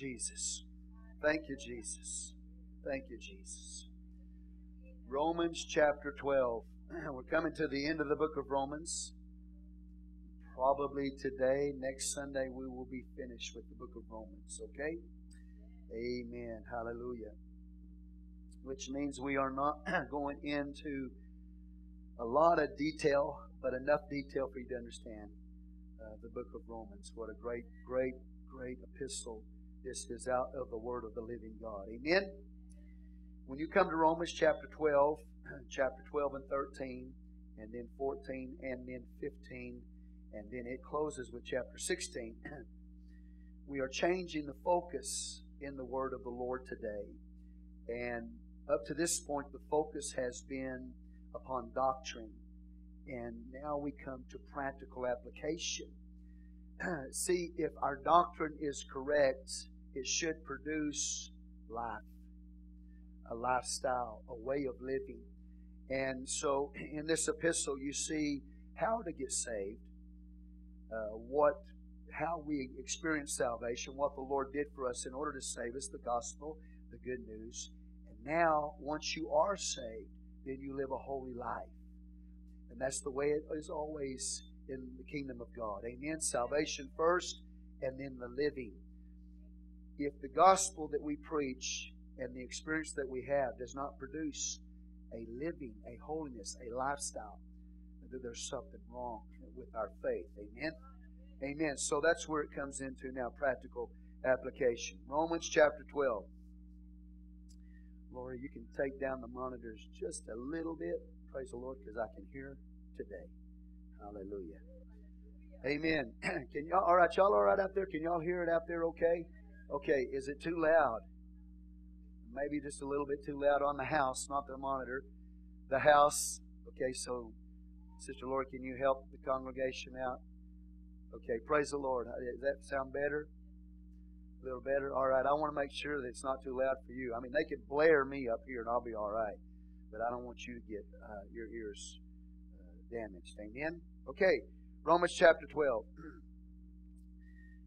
Jesus. Thank you, Jesus. Thank you, Jesus. Romans chapter 12. We're coming to the end of the book of Romans. Probably today, next Sunday, we will be finished with the book of Romans, okay? Amen. Hallelujah. Which means we are not going into a lot of detail, but enough detail for you to understand uh, the book of Romans. What a great, great, great epistle this is out of the Word of the living God. Amen. When you come to Romans chapter 12, chapter 12 and 13, and then 14, and then 15, and then it closes with chapter 16, we are changing the focus in the Word of the Lord today. And up to this point, the focus has been upon doctrine. And now we come to practical application. See, if our doctrine is correct, it should produce life, a lifestyle, a way of living. And so in this epistle, you see how to get saved, uh, what, how we experience salvation, what the Lord did for us in order to save us, the gospel, the good news. And now, once you are saved, then you live a holy life. And that's the way it is always in the kingdom of God. Amen. Salvation first, and then the living if the gospel that we preach and the experience that we have does not produce a living, a holiness, a lifestyle, then there's something wrong with our faith. Amen? Amen. So that's where it comes into now practical application. Romans chapter 12. Lord, you can take down the monitors just a little bit. Praise the Lord, because I can hear today. Hallelujah. Amen. Can y'all all right, y'all all right out there? Can y'all hear it out there okay? Okay, is it too loud? Maybe just a little bit too loud on the house, not the monitor. The house. Okay, so Sister Laura, can you help the congregation out? Okay, praise the Lord. Does that sound better? A little better? All right, I want to make sure that it's not too loud for you. I mean, they could blare me up here and I'll be all right, but I don't want you to get uh, your ears uh, damaged. Amen? Okay, Romans chapter 12.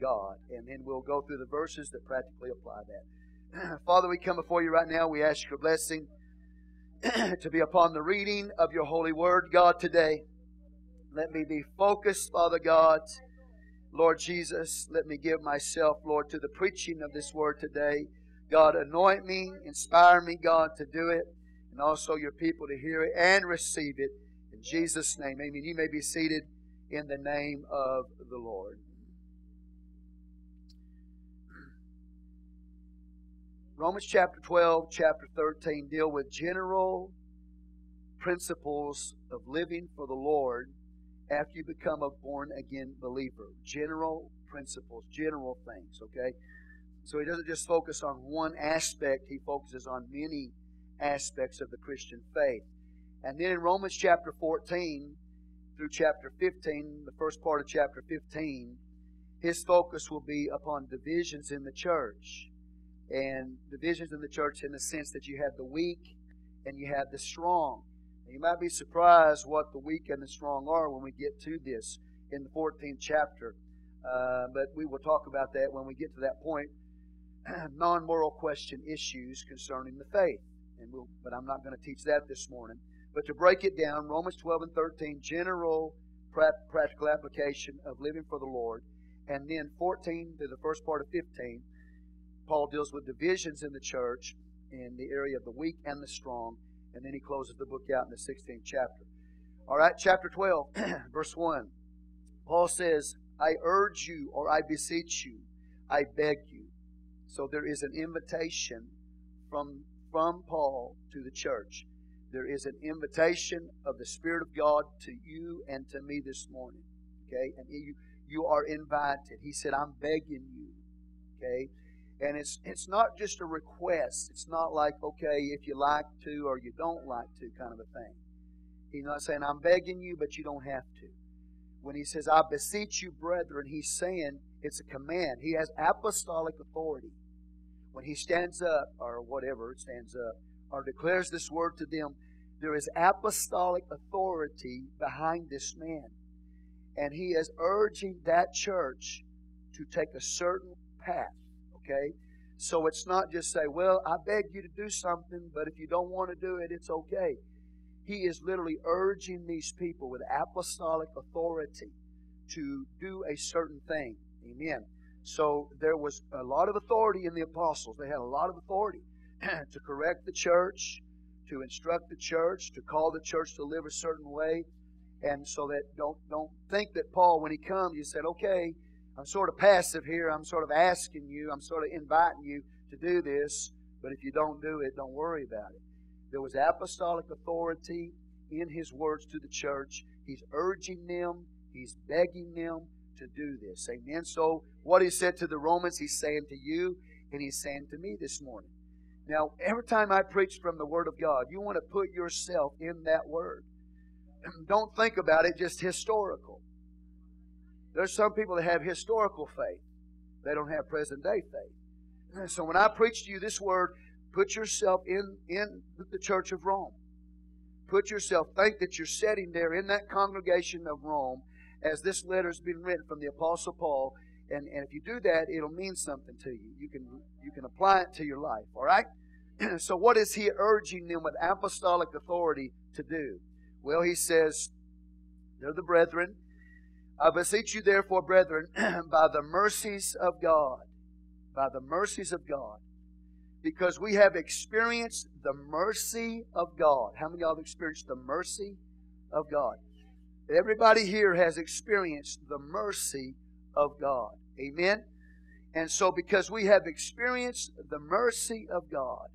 God. And then we'll go through the verses that practically apply that. Father, we come before you right now. We ask your blessing to be upon the reading of your holy word, God, today. Let me be focused, Father God. Lord Jesus, let me give myself, Lord, to the preaching of this word today. God, anoint me, inspire me, God, to do it, and also your people to hear it and receive it. In Jesus' name, amen. You may be seated in the name of the Lord. Romans chapter 12, chapter 13 deal with general principles of living for the Lord after you become a born again believer. General principles, general things, okay? So he doesn't just focus on one aspect, he focuses on many aspects of the Christian faith. And then in Romans chapter 14 through chapter 15, the first part of chapter 15, his focus will be upon divisions in the church and divisions in the church in the sense that you have the weak and you have the strong. And you might be surprised what the weak and the strong are when we get to this in the 14th chapter. Uh, but we will talk about that when we get to that point. non moral question issues concerning the faith. And we'll, but I'm not going to teach that this morning. But to break it down, Romans 12 and 13, general practical application of living for the Lord. And then 14 to the first part of 15, Paul deals with divisions in the church in the area of the weak and the strong, and then he closes the book out in the 16th chapter. All right, chapter 12, verse 1. Paul says, I urge you, or I beseech you, I beg you. So there is an invitation from, from Paul to the church. There is an invitation of the Spirit of God to you and to me this morning. Okay? And you, you are invited. He said, I'm begging you. Okay? And it's it's not just a request. It's not like, okay, if you like to or you don't like to kind of a thing. He's not saying, I'm begging you, but you don't have to. When he says, I beseech you, brethren, he's saying it's a command. He has apostolic authority. When he stands up, or whatever, it stands up, or declares this word to them, there is apostolic authority behind this man. And he is urging that church to take a certain path. Okay? So it's not just say, well, I beg you to do something, but if you don't want to do it, it's okay. He is literally urging these people with apostolic authority to do a certain thing. Amen. So there was a lot of authority in the apostles. They had a lot of authority to correct the church, to instruct the church, to call the church to live a certain way. And so that don't don't think that Paul, when he comes, he said, Okay, I'm sort of passive here, I'm sort of asking you, I'm sort of inviting you to do this, but if you don't do it, don't worry about it. There was apostolic authority in his words to the church. He's urging them, he's begging them to do this. Amen. So what he said to the Romans, he's saying to you, and he's saying to me this morning. Now, every time I preach from the Word of God, you want to put yourself in that Word. Don't think about it just historical. There's some people that have historical faith. They don't have present day faith. So when I preach to you this word, put yourself in, in the church of Rome. Put yourself, think that you're sitting there in that congregation of Rome as this letter has been written from the Apostle Paul. And, and if you do that, it'll mean something to you. You can, you can apply it to your life. All right? so, what is he urging them with apostolic authority to do? Well, he says, They're the brethren. I beseech you, therefore, brethren, by the mercies of God, by the mercies of God, because we have experienced the mercy of God. How many of y'all have experienced the mercy of God? Everybody here has experienced the mercy of God. Amen? And so, because we have experienced the mercy of God,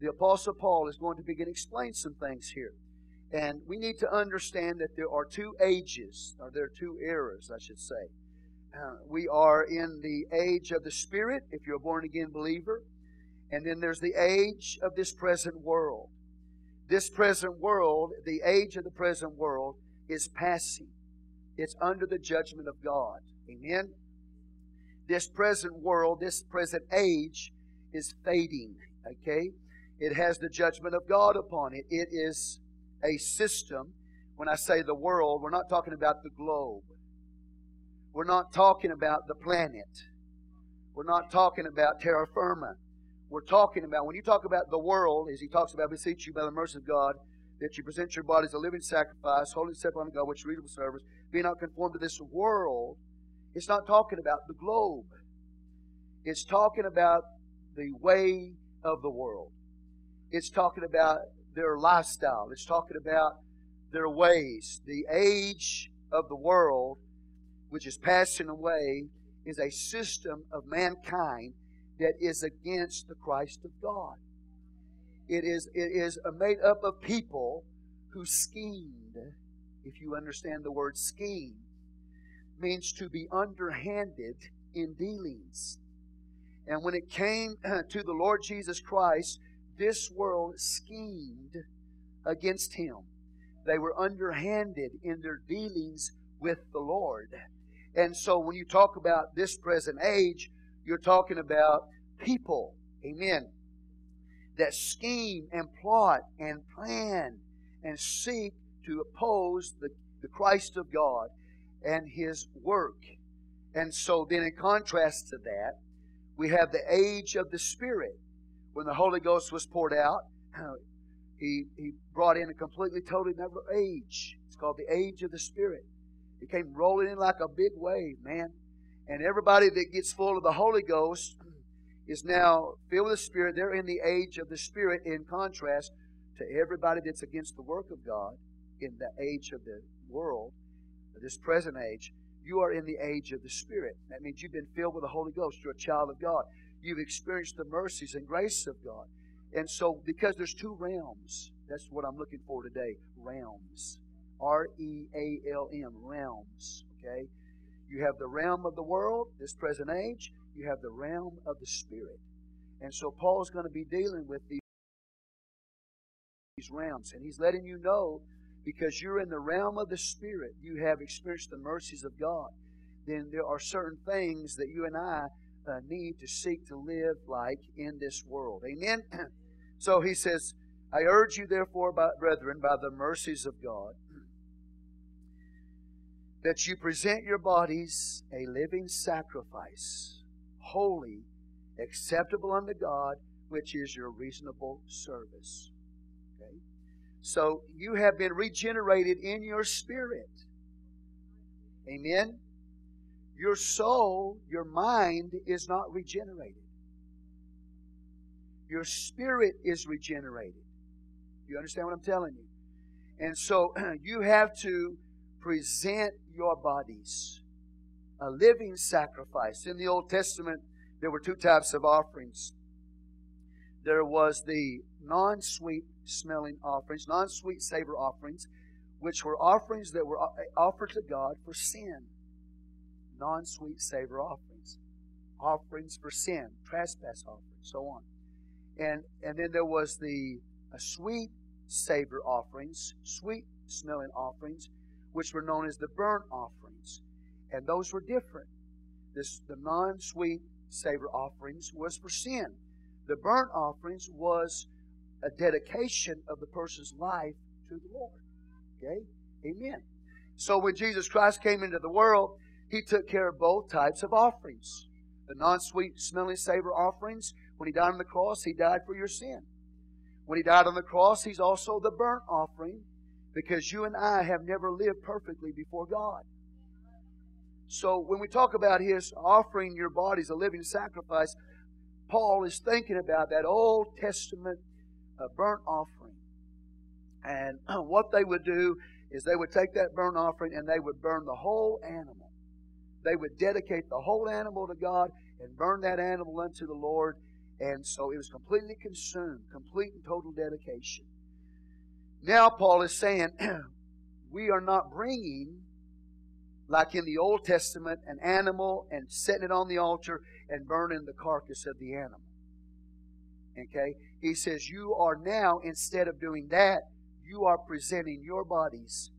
the Apostle Paul is going to begin to explain some things here. And we need to understand that there are two ages, or there are two eras, I should say. Uh, we are in the age of the Spirit, if you're a born again believer, and then there's the age of this present world. This present world, the age of the present world, is passing. It's under the judgment of God. Amen? This present world, this present age, is fading. Okay? It has the judgment of God upon it. It is a system. When I say the world, we're not talking about the globe. We're not talking about the planet. We're not talking about terra firma. We're talking about, when you talk about the world, as he talks about, beseech you by the mercy of God, that you present your body as a living sacrifice, holy and acceptable unto God, which is reasonable service. Be not conformed to this world. It's not talking about the globe. It's talking about the way of the world. It's talking about their lifestyle. It's talking about their ways. The age of the world, which is passing away, is a system of mankind that is against the Christ of God. It is, it is made up of people who schemed. If you understand the word scheme, means to be underhanded in dealings. And when it came to the Lord Jesus Christ, this world schemed against him. They were underhanded in their dealings with the Lord. And so when you talk about this present age, you're talking about people. Amen. That scheme and plot and plan and seek to oppose the, the Christ of God and His work. And so then in contrast to that, we have the age of the Spirit when the Holy Ghost was poured out, he, he brought in a completely, totally another age. It's called the age of the Spirit. It came rolling in like a big wave, man. And everybody that gets full of the Holy Ghost is now filled with the Spirit. They're in the age of the Spirit in contrast to everybody that's against the work of God in the age of the world, this present age. You are in the age of the Spirit. That means you've been filled with the Holy Ghost. You're a child of God. You've experienced the mercies and grace of God. And so, because there's two realms, that's what I'm looking for today realms. R E A L M, realms. Okay? You have the realm of the world, this present age. you have the realm of the Spirit. And so Paul's going to be dealing with these realms. And he's letting you know because you're in the realm of the Spirit, you have experienced the mercies of God. Then there are certain things that you and I uh, need to seek to live like in this world. Amen? so he says, I urge you, therefore, by, brethren, by the mercies of God, that you present your bodies a living sacrifice, holy, acceptable unto God, which is your reasonable service. Okay? So you have been regenerated in your spirit. Amen? Your soul, your mind is not regenerated. Your spirit is regenerated. You understand what I'm telling you? And so you have to present your bodies a living sacrifice. In the Old Testament, there were two types of offerings. There was the non sweet smelling offerings, non sweet savor offerings, which were offerings that were uh, offered to God for sin. Non sweet savor offerings. Offerings for sin, trespass offerings, so on. And, and then there was the uh, sweet savor offerings, sweet smelling offerings, which were known as the burnt offerings. And those were different. This, the non sweet savor offerings was for sin. The burnt offerings was a dedication of the person's life to the Lord. Okay? Amen. So when Jesus Christ came into the world, he took care of both types of offerings. The non sweet smelling savor offerings, when he died on the cross, he died for your sin. When he died on the cross, he's also the burnt offering because you and I have never lived perfectly before God. So when we talk about his offering your bodies a living sacrifice, Paul is thinking about that Old Testament uh, burnt offering. And what they would do is they would take that burnt offering and they would burn the whole animal. They would dedicate the whole animal to God and burn that animal unto the Lord and so it was completely consumed, complete and total dedication. Now, Paul is saying, we are not bringing, like in the Old Testament, an animal and setting it on the altar and burning the carcass of the animal. Okay? He says, you are now, instead of doing that, you are presenting your bodies,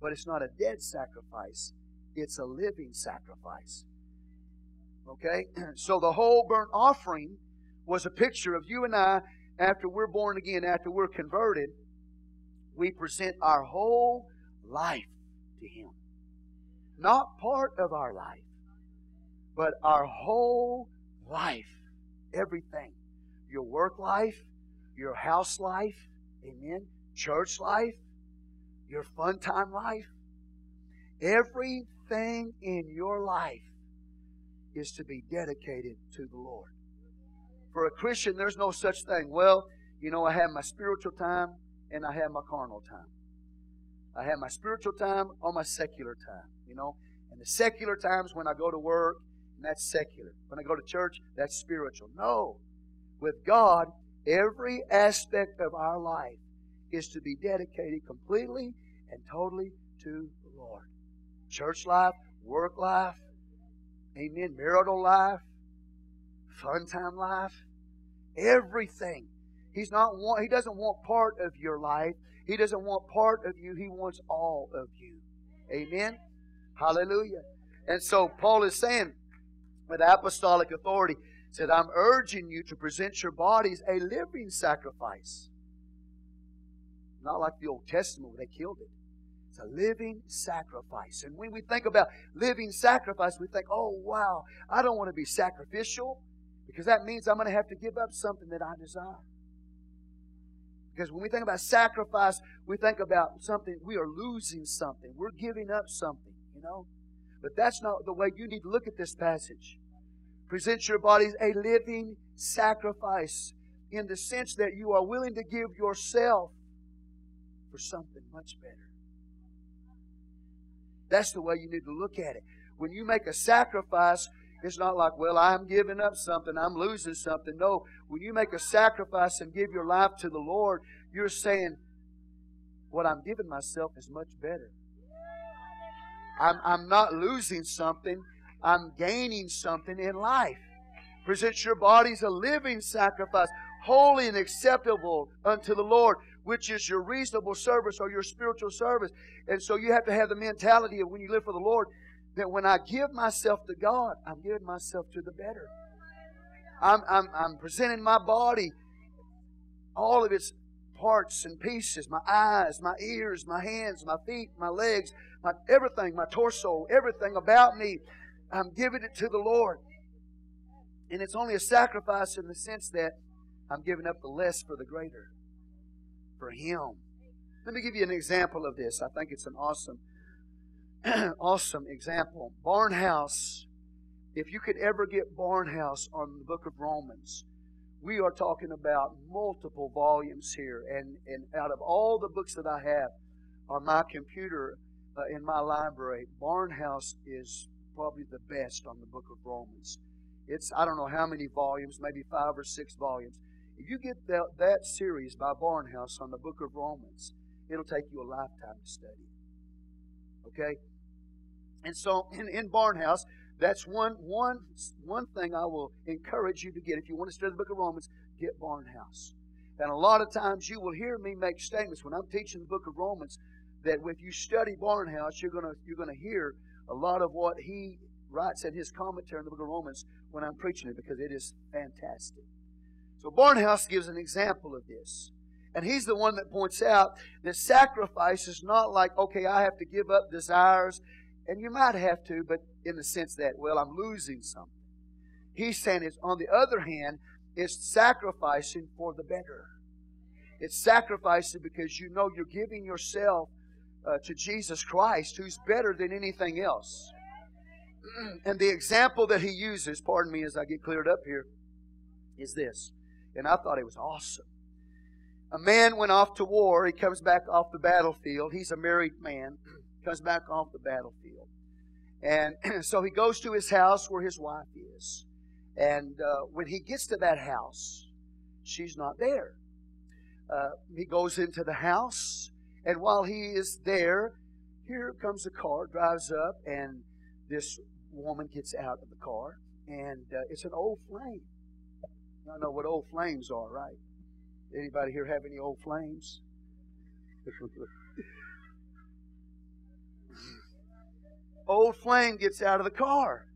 but it's not a dead sacrifice, it's a living sacrifice. Okay? So the whole burnt offering was a picture of you and I after we're born again, after we're converted. We present our whole life to Him. Not part of our life, but our whole life. Everything. Your work life, your house life, amen, church life, your fun time life. Everything in your life is to be dedicated to the Lord. For a Christian, there's no such thing. Well, you know, I have my spiritual time and I have my carnal time. I have my spiritual time or my secular time, you know. And the secular times when I go to work, and that's secular. When I go to church, that's spiritual. No. With God, every aspect of our life is to be dedicated completely and totally to the Lord. Church life, work life, amen, marital life, fun time life, everything. He's not want, he doesn't want part of your life. He doesn't want part of you. He wants all of you. Amen. Hallelujah. And so Paul is saying with apostolic authority, said, I'm urging you to present your bodies a living sacrifice. Not like the Old Testament where they killed it. It's a living sacrifice. And when we think about living sacrifice, we think, oh, wow, I don't want to be sacrificial. Because that means I'm going to have to give up something that I desire. Because when we think about sacrifice, we think about something, we are losing something. We're giving up something, you know? But that's not the way you need to look at this passage. Present your bodies a living sacrifice in the sense that you are willing to give yourself for something much better. That's the way you need to look at it. When you make a sacrifice, it's not like, well, I'm giving up something, I'm losing something. No, when you make a sacrifice and give your life to the Lord, you're saying, what I'm giving myself is much better. I'm, I'm not losing something, I'm gaining something in life. Present your bodies a living sacrifice, holy and acceptable unto the Lord, which is your reasonable service or your spiritual service. And so you have to have the mentality of when you live for the Lord that when I give myself to God, I'm giving myself to the better. I'm, I'm, I'm presenting my body, all of its parts and pieces my eyes, my ears, my hands, my feet, my legs, my everything, my torso, everything about me. I'm giving it to the Lord. And it's only a sacrifice in the sense that I'm giving up the less for the greater, for Him. Let me give you an example of this. I think it's an awesome, awesome example. Barnhouse. If you could ever get Barnhouse on the book of Romans, we are talking about multiple volumes here. And, and out of all the books that I have on my computer uh, in my library, Barnhouse is probably the best on the book of Romans. It's, I don't know how many volumes, maybe five or six volumes. If you get that, that series by Barnhouse on the book of Romans, it'll take you a lifetime to study. Okay? And so in, in Barnhouse, that's one, one, one thing I will encourage you to get. If you want to study the book of Romans, get Barnhouse. And a lot of times you will hear me make statements when I'm teaching the book of Romans that if you study Barnhouse, you're gonna you're gonna hear a lot of what he writes in his commentary in the book of Romans when I'm preaching it because it is fantastic. So Barnhouse gives an example of this. And he's the one that points out that sacrifice is not like, okay, I have to give up desires. And you might have to, but in the sense that, well, I'm losing something. He's saying it's, on the other hand, it's sacrificing for the better. It's sacrificing because you know you're giving yourself uh, to Jesus Christ, who's better than anything else. And the example that he uses, pardon me as I get cleared up here, is this. And I thought it was awesome. A man went off to war. He comes back off the battlefield. He's a married man. Comes back off the battlefield. And so he goes to his house where his wife is. And uh, when he gets to that house, she's not there. Uh, he goes into the house, and while he is there, here comes a car, drives up, and this woman gets out of the car, and uh, it's an old flame. I know what old flames are, right? Anybody here have any old flames? old flame gets out of the car.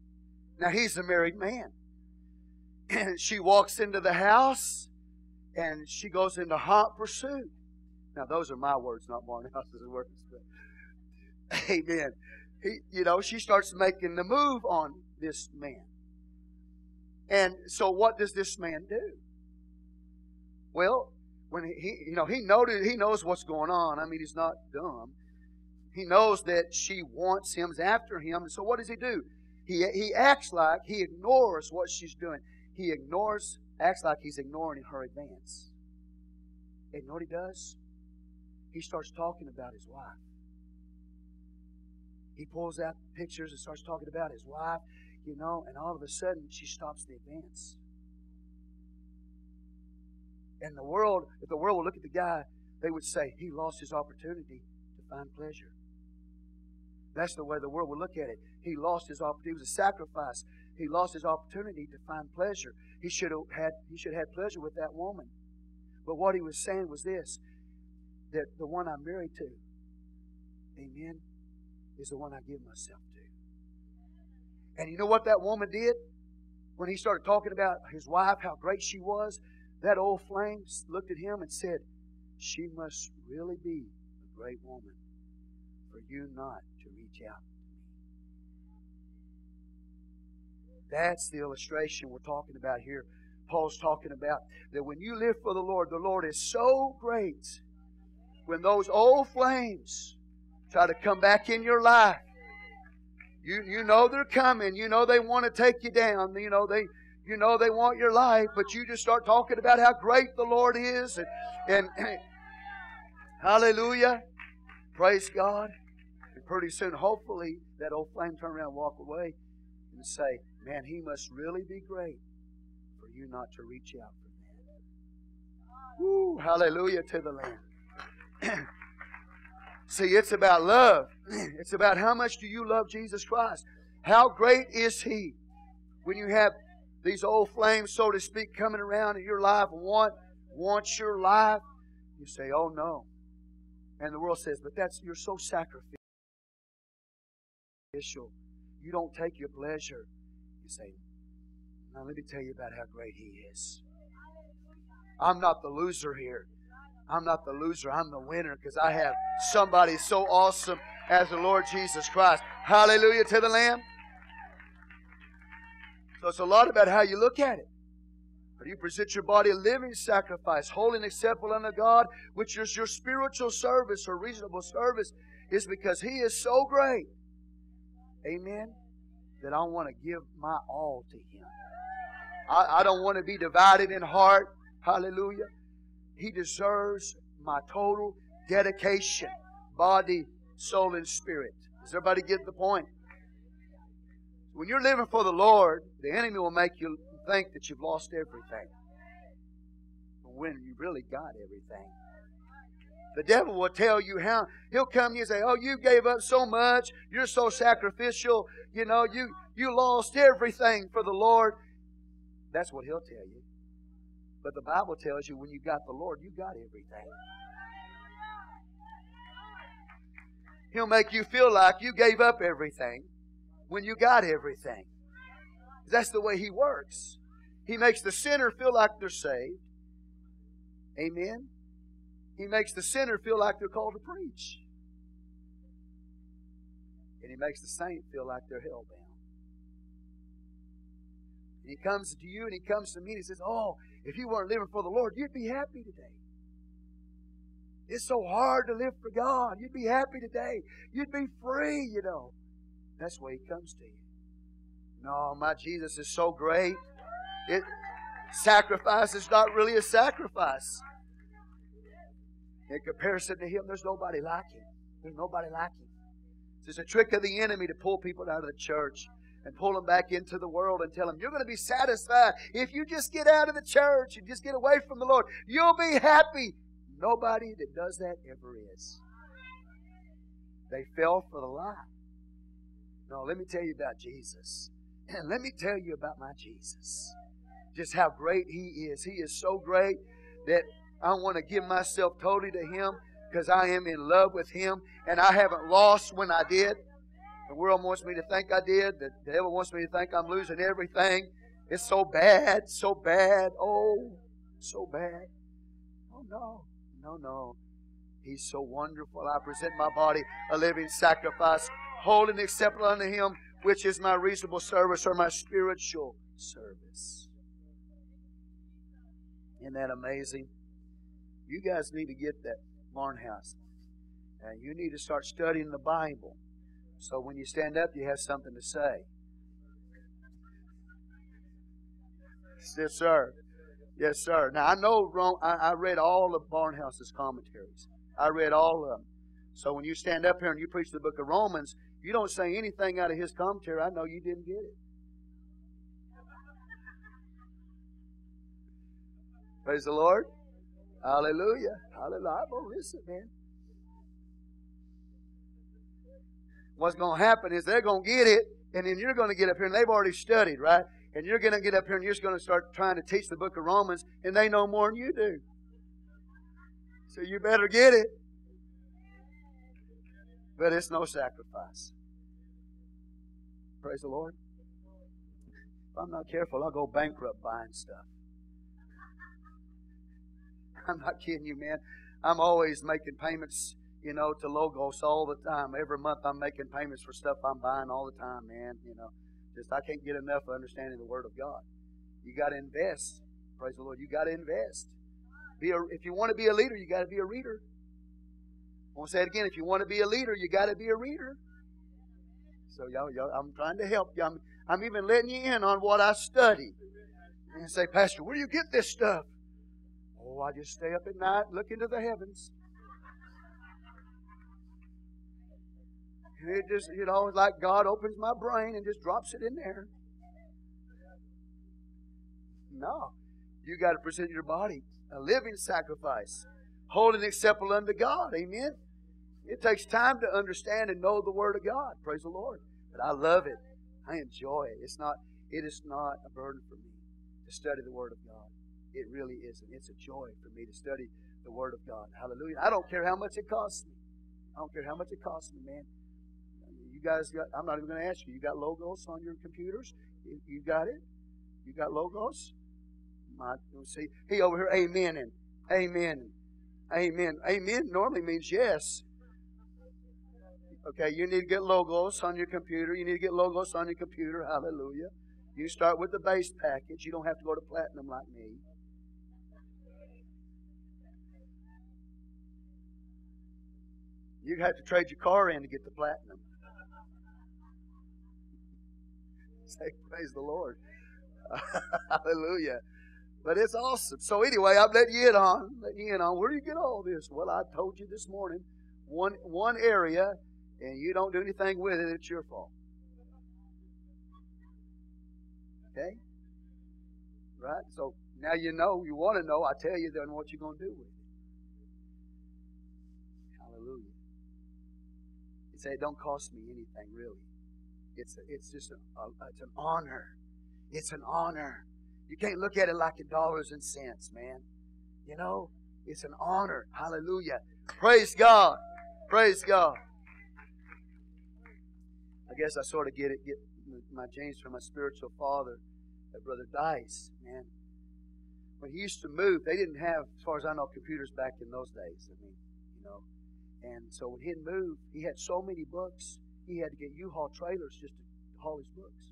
Now he's a married man. And she walks into the house and she goes into hot pursuit. Now those are my words, not Barnhouse's words. But, amen he, you know, she starts making the move on this man. And so what does this man do? Well, when he, you know, he noted, he knows what's going on. I mean, he's not dumb. He knows that she wants him, after him. So what does he do? He, he acts like he ignores what she's doing. He ignores, acts like he's ignoring her advance. And you know what he does? He starts talking about his wife. He pulls out pictures and starts talking about his wife, you know, and all of a sudden she stops the advance. And the world, if the world would look at the guy, they would say he lost his opportunity to find pleasure. That's the way the world would look at it. He lost his opportunity. It was a sacrifice. He lost his opportunity to find pleasure. He should have had he should have had pleasure with that woman. But what he was saying was this that the one I'm married to, amen, is the one I give myself to. And you know what that woman did? When he started talking about his wife, how great she was, that old flame looked at him and said, She must really be a great woman for you not to reach out That's the illustration we're talking about here. Paul's talking about that when you live for the Lord, the Lord is so great. When those old flames try to come back in your life. You, you know they're coming. You know they want to take you down. You know they, you know they want your life, but you just start talking about how great the Lord is and, and, hallelujah. Praise God. And pretty soon, hopefully, that old flame turn around and walk away and say, Man, he must really be great for you not to reach out for that. Woo, hallelujah to the Lamb. See, it's about love. It's about how much do you love Jesus Christ? How great is He? When you have these old flames, so to speak, coming around in your life, want wants your life. You say, "Oh no," and the world says, "But that's you're so sacrificial. You don't take your pleasure." You say, "Now let me tell you about how great He is." I'm not the loser here. I'm not the loser. I'm the winner because I have somebody so awesome as the Lord Jesus Christ. Hallelujah to the Lamb. So it's a lot about how you look at it. But you present your body a living sacrifice, holy and acceptable unto God, which is your spiritual service or reasonable service, is because He is so great. Amen. That I want to give my all to Him. I, I don't want to be divided in heart. Hallelujah. He deserves my total dedication, body, soul, and spirit. Does everybody get the point? When you're living for the Lord, the enemy will make you think that you've lost everything. When you really got everything. The devil will tell you how he'll come to you and say, Oh, you gave up so much, you're so sacrificial, you know, you you lost everything for the Lord. That's what he'll tell you. But the Bible tells you when you got the Lord, you got everything. He'll make you feel like you gave up everything when you got everything. That's the way He works. He makes the sinner feel like they're saved. Amen. He makes the sinner feel like they're called to preach. And He makes the saint feel like they're hell bound. And He comes to you and He comes to me and He says, Oh, if you weren't living for the Lord, you'd be happy today. It's so hard to live for God. You'd be happy today. You'd be free, you know. That's way He comes to you. No, my Jesus is so great. It sacrifice is not really a sacrifice. In comparison to Him, there's nobody like Him. There's nobody like Him. It's a trick of the enemy to pull people out of the church and pull them back into the world and tell them, You're going to be satisfied. If you just get out of the church and just get away from the Lord, you'll be happy. Nobody that does that ever is. They fell for the lie. No, let me tell you about Jesus. And let me tell you about my Jesus. Just how great He is. He is so great that I want to give myself totally to Him because I am in love with Him and I haven't lost when I did. The world wants me to think I did. The devil wants me to think I'm losing everything. It's so bad, so bad. Oh, so bad. Oh, no. No, no. He's so wonderful. I present my body a living sacrifice, holy and acceptable unto Him, which is my reasonable service or my spiritual service. Isn't that amazing? You guys need to get that Barnhouse. And you need to start studying the Bible. So when you stand up, you have something to say. Yes, sir. Yes, sir. Now I know wrong. I read all of Barnhouse's commentaries. I read all of them. So when you stand up here and you preach the book of Romans, you don't say anything out of his commentary. I know you didn't get it. Praise the Lord. Hallelujah. Hallelujah. I'm to listen, man. What's going to happen is they're going to get it, and then you're going to get up here, and they've already studied, right? And you're going to get up here and you're just going to start trying to teach the book of Romans, and they know more than you do. So you better get it. But it's no sacrifice. Praise the Lord. If I'm not careful, I'll go bankrupt buying stuff. I'm not kidding you, man. I'm always making payments you know, to Logos all the time. Every month I'm making payments for stuff I'm buying all the time, man. You know, just I can't get enough of understanding the Word of God. You got to invest. Praise the Lord. You got to invest. Be a, if you want to be a leader, you got to be a reader. I want to say it again. If you want to be a leader, you got to be a reader. So y'all, y'all, I'm trying to help you. I'm, I'm even letting you in on what I study. And say, Pastor, where do you get this stuff? Oh, I just stay up at night, look into the heavens. It just, you know, it's like God opens my brain and just drops it in there. No. You got to present your body a living sacrifice, holy and acceptable unto God. Amen. It takes time to understand and know the Word of God. Praise the Lord. But I love it. I enjoy it. It's not, it is not a burden for me. to study the Word of God. It really isn't. It's a joy for me to study the Word of God. Hallelujah. I don't care how much it costs me. I don't care how much it costs me, man. You guys got, I'm not even going to ask you. You got logos on your computers? You got it? You got logos? My, see, he over here, amen and amen. Amen. Amen normally means yes. Okay, you need to get logos on your computer. You need to get logos on your computer. Hallelujah. You start with the base package. You don't have to go to platinum like me. You have to trade your car in to get the platinum. Say, praise the Lord. Hallelujah. But it's awesome. So anyway, I'm letting you in on, letting you in on. Where do you get all this? Well, I told you this morning, one one area, and you don't do anything with it, it's your fault. Okay? Right? So now you know, you want to know, I tell you then what you're going to do with it. Hallelujah. You say it don't cost me anything, really. It's, a, it's just a, a, it's an honor. It's an honor. You can't look at it like in dollars and cents, man. You know, it's an honor. Hallelujah. Praise God. Praise God. I guess I sort of get it, get my James from my spiritual father, Brother Dice, man. When he used to move, they didn't have, as far as I know, computers back in those days. I mean, you know. And so when he'd move, he had so many books, he had to get U-Haul trailers just to haul his books.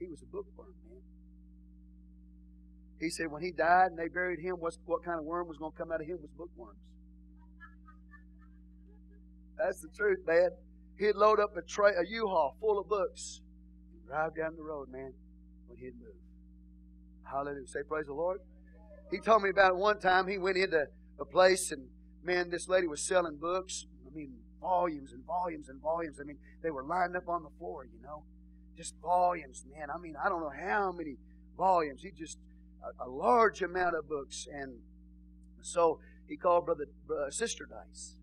He was a bookworm, man. He said when he died and they buried him, what, kind of worm was going to come out of him was bookworms. That's the truth, man. He'd load up a a U-Haul full of books, and drive down the road, man, when he'd move. Hallelujah. Say praise the Lord. He told me about it one time. He went into a place and man, this lady was selling books. I mean, volumes and volumes and volumes. I mean, they were lined up on the floor, you know. Just volumes, man. I mean, I don't know how many volumes. He just a, a large amount of books. And so he called brother, brother Sister Dice.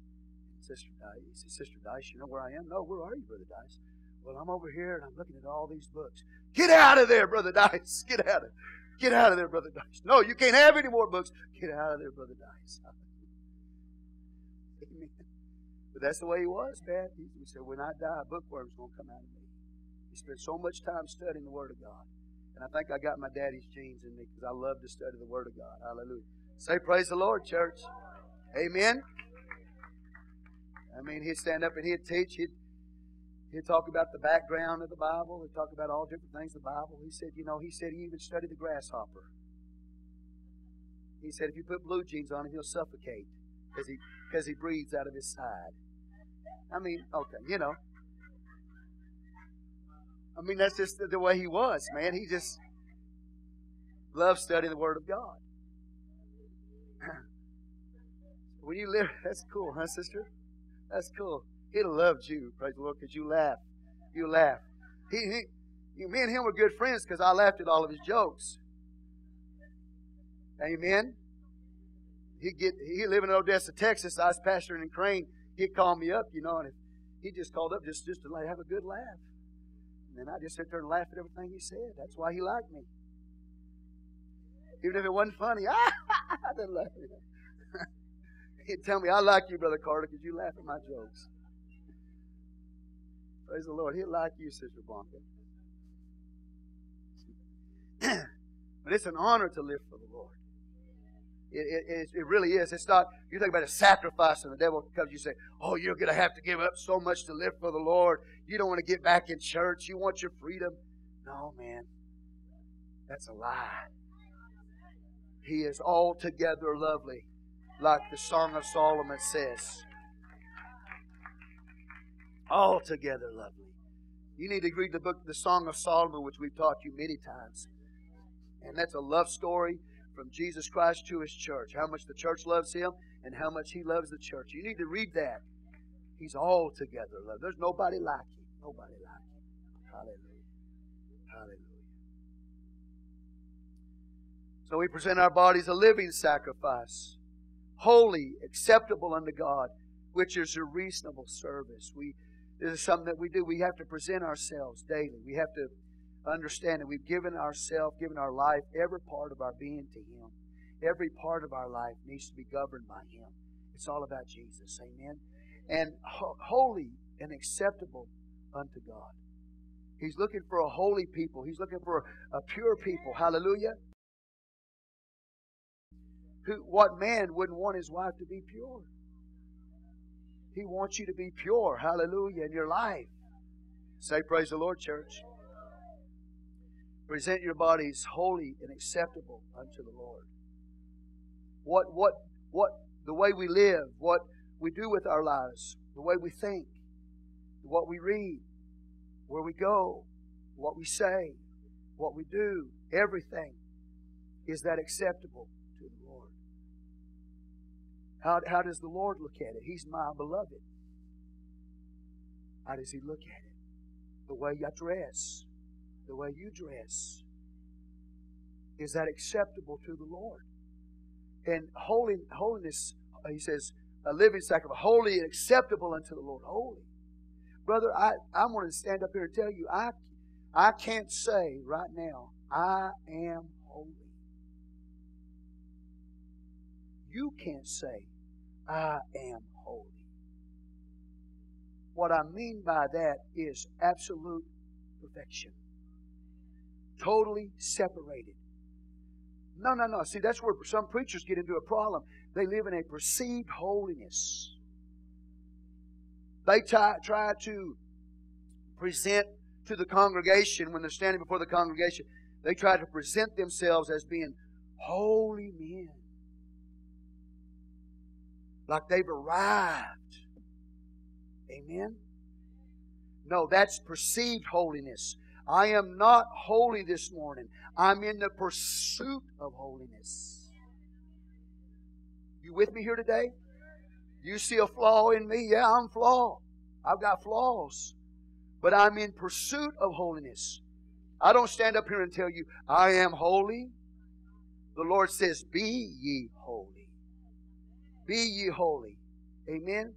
Sister Dice. He said, Sister Dice, you know where I am? No, where are you, Brother Dice? Well, I'm over here and I'm looking at all these books. Get out of there, Brother Dice. Get out of Get out of there, Brother Dice. No, you can't have any more books. Get out of there, Brother Dice. But that's the way he was, man. He, he said, when I die, a bookworm's going to come out of me. He spent so much time studying the Word of God. And I think I got my daddy's genes in me because I love to study the Word of God. Hallelujah. Say praise the Lord, church. Amen. I mean, he'd stand up and he'd teach. He'd, he'd talk about the background of the Bible. He'd talk about all different things of the Bible. He said, you know, he said he even studied the grasshopper. He said if you put blue jeans on him, he'll suffocate because he, cause he breathes out of his side. I mean, okay, you know. I mean, that's just the, way he was, man. He just loved studying the Word of God. when you live, that's cool, huh, sister? That's cool. He'd have loved you, praise the Lord, because you laugh. You laugh. He, he, you, me and him were good friends because I laughed at all of his jokes. Amen. He get he live in Odessa, Texas. I was pastoring in Crane. He'd call me up, you know, and he just called up just just to have a good laugh. And then I just sit there and laugh at everything he said. That's why he liked me. Even if it wasn't funny, I didn't laugh him. He'd tell me, I like you, Brother Carter, because you laugh at my jokes. Praise the Lord. He'll like you, Sister Blanca. but it's an honor to live for the Lord. It, it, it, really is. It's not, you think about a sacrifice and the devil comes, you say, oh, you're going to have to give up so much to live for the Lord. You don't want to get back in church. You want your freedom. No, man. That's a lie. He is altogether lovely like the Song of Solomon says. Altogether lovely. You need to read the book, The Song of Solomon, which we've taught you many times. And that's a love story from Jesus Christ to His church. How much the church loves Him and how much He loves the church. You need to read that. He's altogether loved. There's nobody like Him. Nobody like Him. Hallelujah. Hallelujah. So we present our bodies a living sacrifice holy, acceptable unto God, which is a reasonable service. We this is something that we do. We have to present ourselves daily. We have to understanding we've given ourselves, given our life, every part of our being to Him. Every part of our life needs to be governed by Him. It's all about Jesus. Amen. And ho- holy and acceptable unto God. He's looking for a holy people. He's looking for a, a pure people. Hallelujah. Who, what man wouldn't want his wife to be pure? He wants you to be pure. Hallelujah. In your life. Say, Praise the Lord, church. Present your bodies holy and acceptable unto the Lord. What, what, what, the way we live, what we do with our lives, the way we think, what we read, where we go, what we say, what we do, everything is that acceptable to the Lord. How, how does the Lord look at it? He's my beloved. How does He look at it? The way you dress, the way you dress. Is that acceptable to the Lord? And holy, holiness, uh, He says, a living sacrifice, holy and acceptable unto the Lord. Holy. Brother, I, I'm going to stand up here and tell you, I, I can't say right now, I am holy. You can't say, I am holy. What I mean by that is absolute perfection. Totally separated. No, no, no. See, that's where some preachers get into a problem. They live in a perceived holiness. They try, try to present to the congregation when they're standing before the congregation, they try to present themselves as being holy men. Like they've arrived. Amen? No, that's perceived holiness. I am not holy this morning. I'm in the pursuit of holiness. You with me here today? You see a flaw in me? Yeah, I'm flawed. I've got flaws. But I'm in pursuit of holiness. I don't stand up here and tell you, I am holy. The Lord says, Be ye holy. Be ye holy. Amen.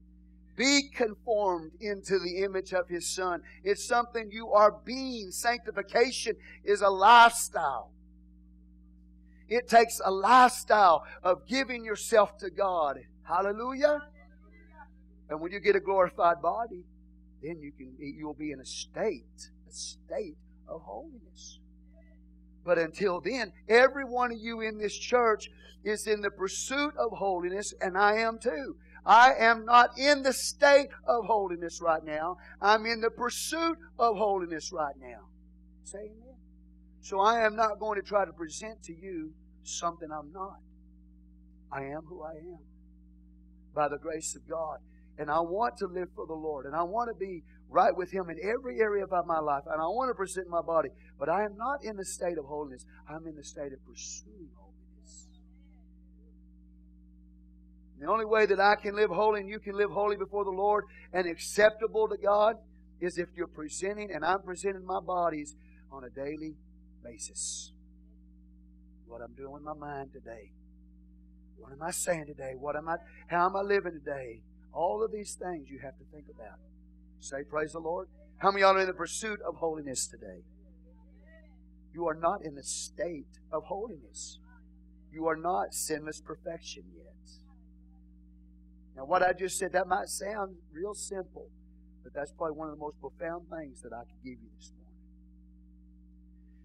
Be conformed into the image of His Son. It's something you are being. Sanctification is a lifestyle. It takes a lifestyle of giving yourself to God. Hallelujah. And when you get a glorified body, then you can you'll be in a state, a state of holiness. But until then, every one of you in this church is in the pursuit of holiness, and I am too. I am not in the state of holiness right now. I'm in the pursuit of holiness right now. Say amen. So I am not going to try to present to you something I'm not. I am who I am by the grace of God. And I want to live for the Lord. And I want to be right with Him in every area of my life. And I want to present my body. But I am not in the state of holiness. I'm in the state of pursuing holiness. The only way that I can live holy and you can live holy before the Lord and acceptable to God is if you're presenting and I'm presenting my bodies on a daily basis. What I'm doing with my mind today. What am I saying today? What am I how am I living today? All of these things you have to think about. Say, Praise the Lord. How many of y'all are in the pursuit of holiness today? You are not in the state of holiness. You are not sinless perfection yet. Now, what I just said, that might sound real simple, but that's probably one of the most profound things that I could give you this morning.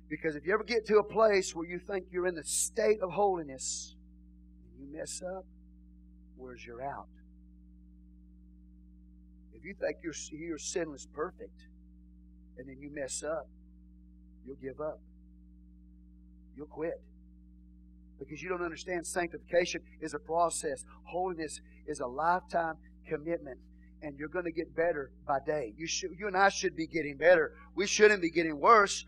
Because if you ever get to a place where you think you're in the state of holiness and you mess up, where's your out? If you think you're, you're sinless perfect and then you mess up, you'll give up. You'll quit. Because you don't understand sanctification is a process. Holiness is a lifetime commitment. And you're going to get better by day. You, should, you and I should be getting better. We shouldn't be getting worse.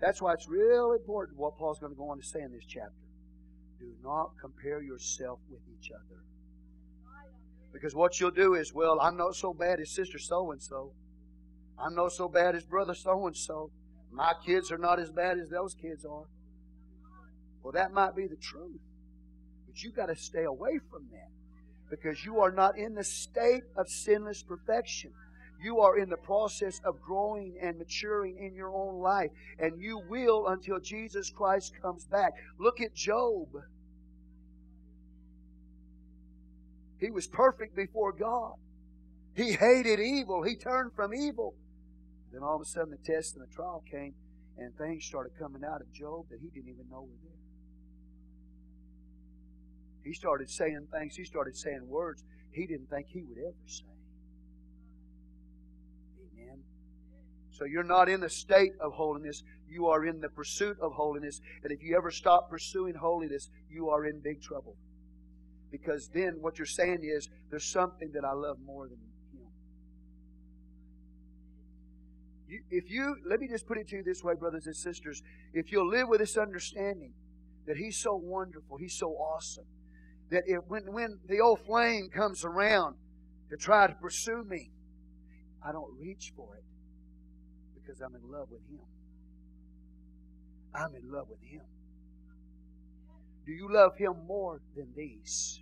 That's why it's real important what Paul's going to go on to say in this chapter. Do not compare yourself with each other. Because what you'll do is, well, I'm not so bad as sister so and so. I'm not so bad as brother so and so. My kids are not as bad as those kids are. Well, that might be the truth. But you've got to stay away from that because you are not in the state of sinless perfection. You are in the process of growing and maturing in your own life, and you will until Jesus Christ comes back. Look at Job. He was perfect before God. He hated evil. He turned from evil. Then all of a sudden the test and the trial came, and things started coming out of Job that he didn't even know were there. He started saying things, he started saying words he didn't think he would ever say. Amen. So you're not in the state of holiness, you are in the pursuit of holiness. And if you ever stop pursuing holiness, you are in big trouble. Because then what you're saying is, there's something that I love more than Him. You, if you, let me just put it to you this way, brothers and sisters. If you'll live with this understanding that He's so wonderful, He's so awesome, that if, when, when the old flame comes around to try to pursue me, I don't reach for it because I'm in love with Him. I'm in love with Him. Do you love Him more than these?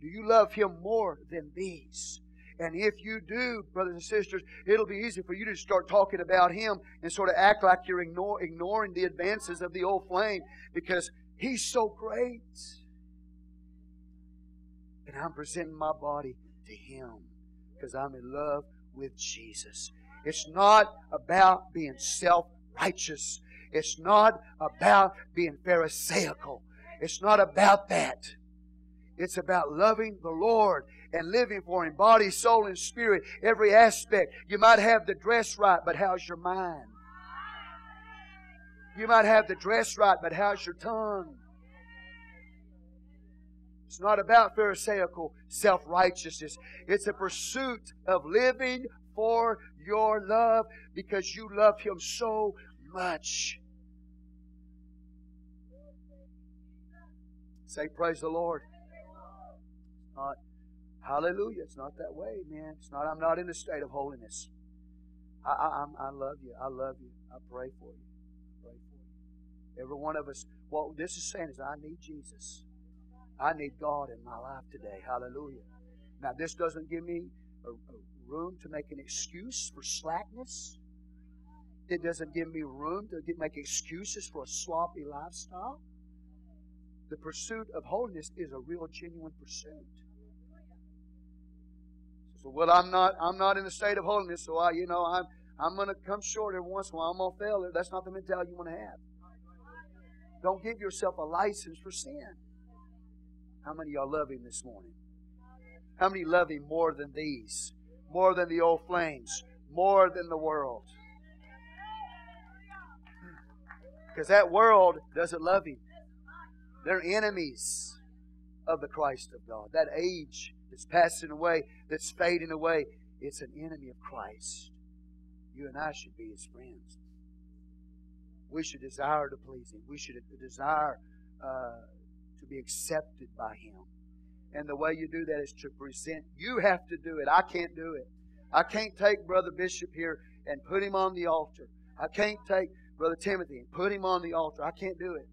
Do you love Him more than these? And if you do, brothers and sisters, it'll be easy for you to start talking about Him and sort of act like you're ignore, ignoring the advances of the old flame because He's so great. And I'm presenting my body to Him because I'm in love with Jesus. It's not about being self righteous. It's not about being Pharisaical. It's not about that. It's about loving the Lord and living for Him, body, soul, and spirit, every aspect. You might have the dress right, but how's your mind? You might have the dress right, but how's your tongue? It's not about Pharisaical self righteousness. It's a pursuit of living for your love because you love Him so much. Say, Praise the Lord. Not, hallelujah. It's not that way, man. It's not, I'm not in a state of holiness. I, I, I love you. I love you. I pray for you. I pray for you. Every one of us, what this is saying is, I need Jesus. I need God in my life today. Hallelujah. Now, this doesn't give me a, a room to make an excuse for slackness. It doesn't give me room to get, make excuses for a sloppy lifestyle. The pursuit of holiness is a real, genuine pursuit. So, well, I'm not, I'm not in a state of holiness, so I, you know, I'm, I'm going to come short every once in a while. I'm going to fail. That's not the mentality you want to have. Don't give yourself a license for sin. How many y'all love Him this morning? How many love Him more than these? More than the old flames? More than the world? Because that world doesn't love Him. They're enemies of the Christ of God. That age that's passing away, that's fading away, it's an enemy of Christ. You and I should be His friends. We should desire to please Him. We should desire uh, to be accepted by Him. And the way you do that is to present. You have to do it. I can't do it. I can't take Brother Bishop here and put him on the altar. I can't take Brother Timothy and put him on the altar. I can't do it.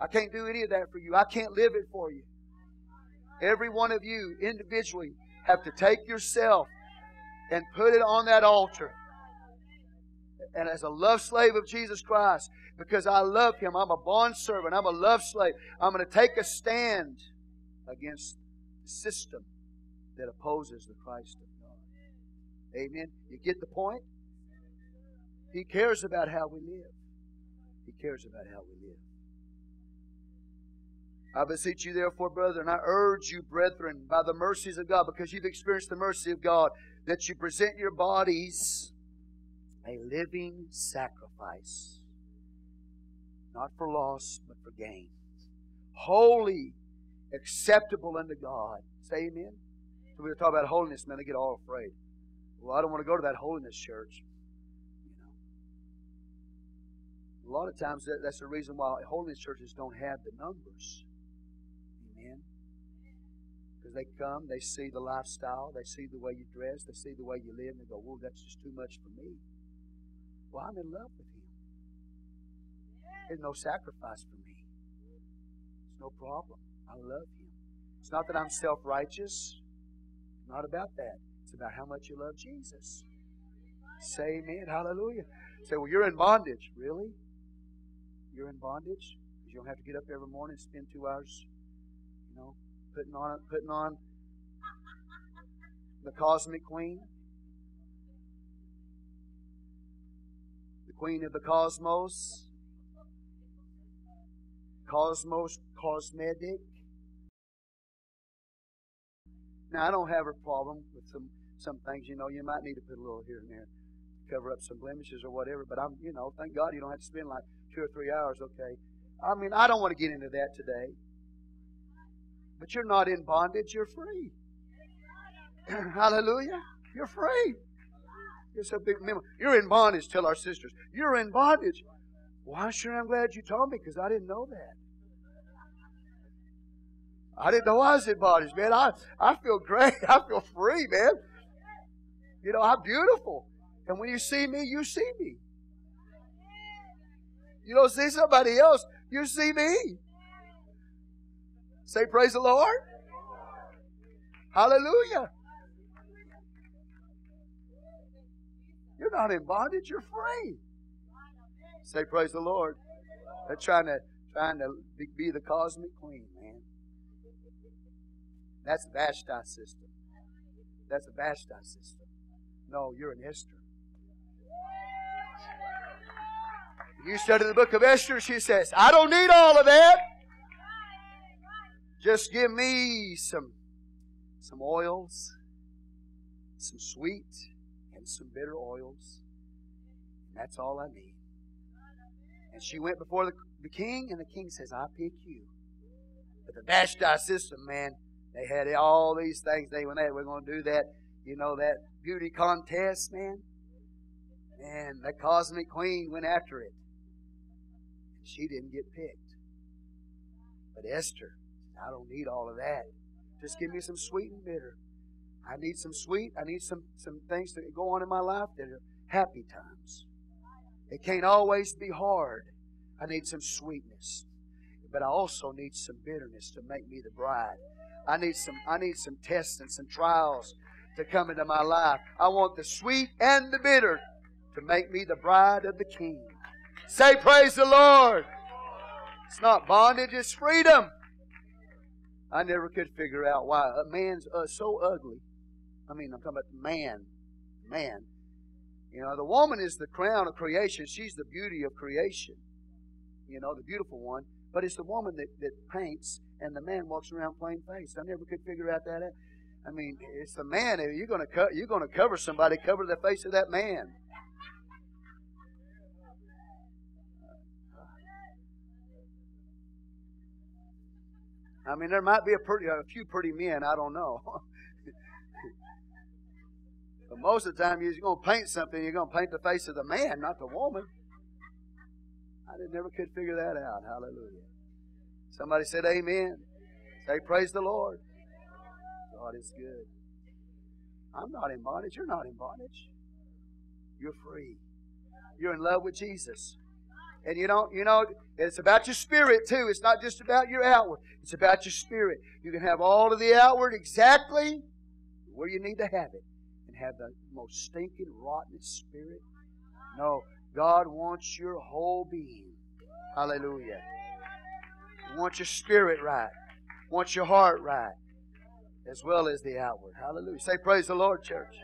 I can't do any of that for you. I can't live it for you. Every one of you individually have to take yourself and put it on that altar. And as a love slave of Jesus Christ, because I love Him. I'm a bond servant. I'm a love slave. I'm going to take a stand against the system that opposes the Christ of God. Amen. You get the point? He cares about how we live. He cares about how we live. I beseech you, therefore, brethren, I urge you, brethren, by the mercies of God, because you've experienced the mercy of God, that you present your bodies a living sacrifice not for loss, but for gain. Holy, acceptable unto God. Say amen. So we talk about holiness, man, they get all afraid. Well, I don't want to go to that holiness church. You know. A lot of times that's the reason why holiness churches don't have the numbers. Amen. Because they come, they see the lifestyle, they see the way you dress, they see the way you live, and they go, Whoa, that's just too much for me. Well, I'm in love with there's no sacrifice for me. It's no problem. I love Him. It's not that I'm self righteous. Not about that. It's about how much you love Jesus. Say amen. Hallelujah. Say, well, you're in bondage. Really? You're in bondage? Because you don't have to get up every morning and spend two hours, you know, putting on putting on the cosmic queen. The queen of the cosmos. Cosmos cosmetic. Now I don't have a problem with some some things. You know, you might need to put a little here and there, cover up some blemishes or whatever. But I'm, you know, thank God you don't have to spend like two or three hours. Okay, I mean I don't want to get into that today. But you're not in bondage. You're free. Hallelujah. You're free. It's a big memory. You're in bondage. Tell our sisters. You're in bondage. Why, sure, I'm glad you told me because I didn't know that. I didn't know I was in bondage, man. I, I feel great. I feel free, man. You know, I'm beautiful. And when you see me, you see me. You don't see somebody else, you see me. Say, Praise the Lord. Hallelujah. You're not in bondage, you're free. Say, Praise the Lord. They're trying to trying to be the cosmic queen, man. That's the Vashti system. That's the Vashti system. No, you're an Esther. You study the book of Esther, she says, I don't need all of that. Just give me some, some oils, some sweet and some bitter oils. That's all I need. And she went before the, the king, and the king says, I pick you. But the Vashti system, man, they had all these things. They when they were going to do that, you know, that beauty contest, man. And the cosmic queen went after it. She didn't get picked. But Esther, I don't need all of that. Just give me some sweet and bitter. I need some sweet. I need some, some things to go on in my life that are happy times. It can't always be hard. I need some sweetness. But I also need some bitterness to make me the bride. I need some I need some tests and some trials to come into my life. I want the sweet and the bitter to make me the bride of the king. Say praise the Lord. It's not bondage, it's freedom. I never could figure out why a man's uh, so ugly. I mean, I'm talking about man. Man. You know, the woman is the crown of creation. She's the beauty of creation. You know, the beautiful one. But it's the woman that, that paints and the man walks around plain faced. I never could figure out that. I mean, it's the man. You're going to co- you're to cover somebody. Cover the face of that man. I mean, there might be a, pretty, a few pretty men. I don't know. but most of the time, you're going to paint something. You're going to paint the face of the man, not the woman. I never could figure that out. Hallelujah. Somebody said amen. Say praise the Lord. God is good. I'm not in bondage. You're not in bondage. You're free. You're in love with Jesus. And you don't, you know, it's about your spirit too. It's not just about your outward. It's about your spirit. You can have all of the outward exactly where you need to have it. Have the most stinking, rotten spirit. No, God wants your whole being. Hallelujah. Want your spirit right. Want your heart right. As well as the outward. Hallelujah. Say praise the Lord, church.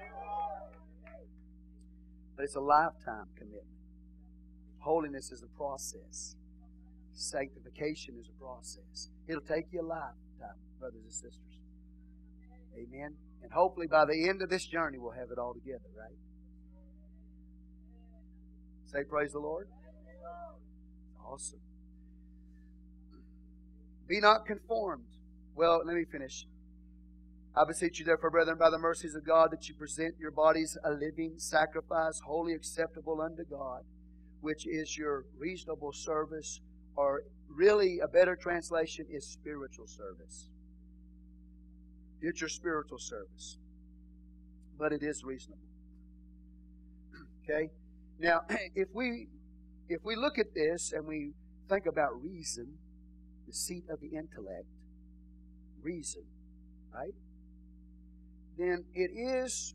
But it's a lifetime commitment. Holiness is a process. Sanctification is a process. It'll take you a lifetime, brothers and sisters. Amen. And hopefully by the end of this journey, we'll have it all together, right? Say praise the Lord. Awesome. Be not conformed. Well, let me finish. I beseech you, therefore, brethren, by the mercies of God, that you present your bodies a living sacrifice, wholly acceptable unto God, which is your reasonable service, or really a better translation is spiritual service. It's your spiritual service. But it is reasonable. Okay? Now, if we if we look at this and we think about reason, the seat of the intellect, reason, right? then it is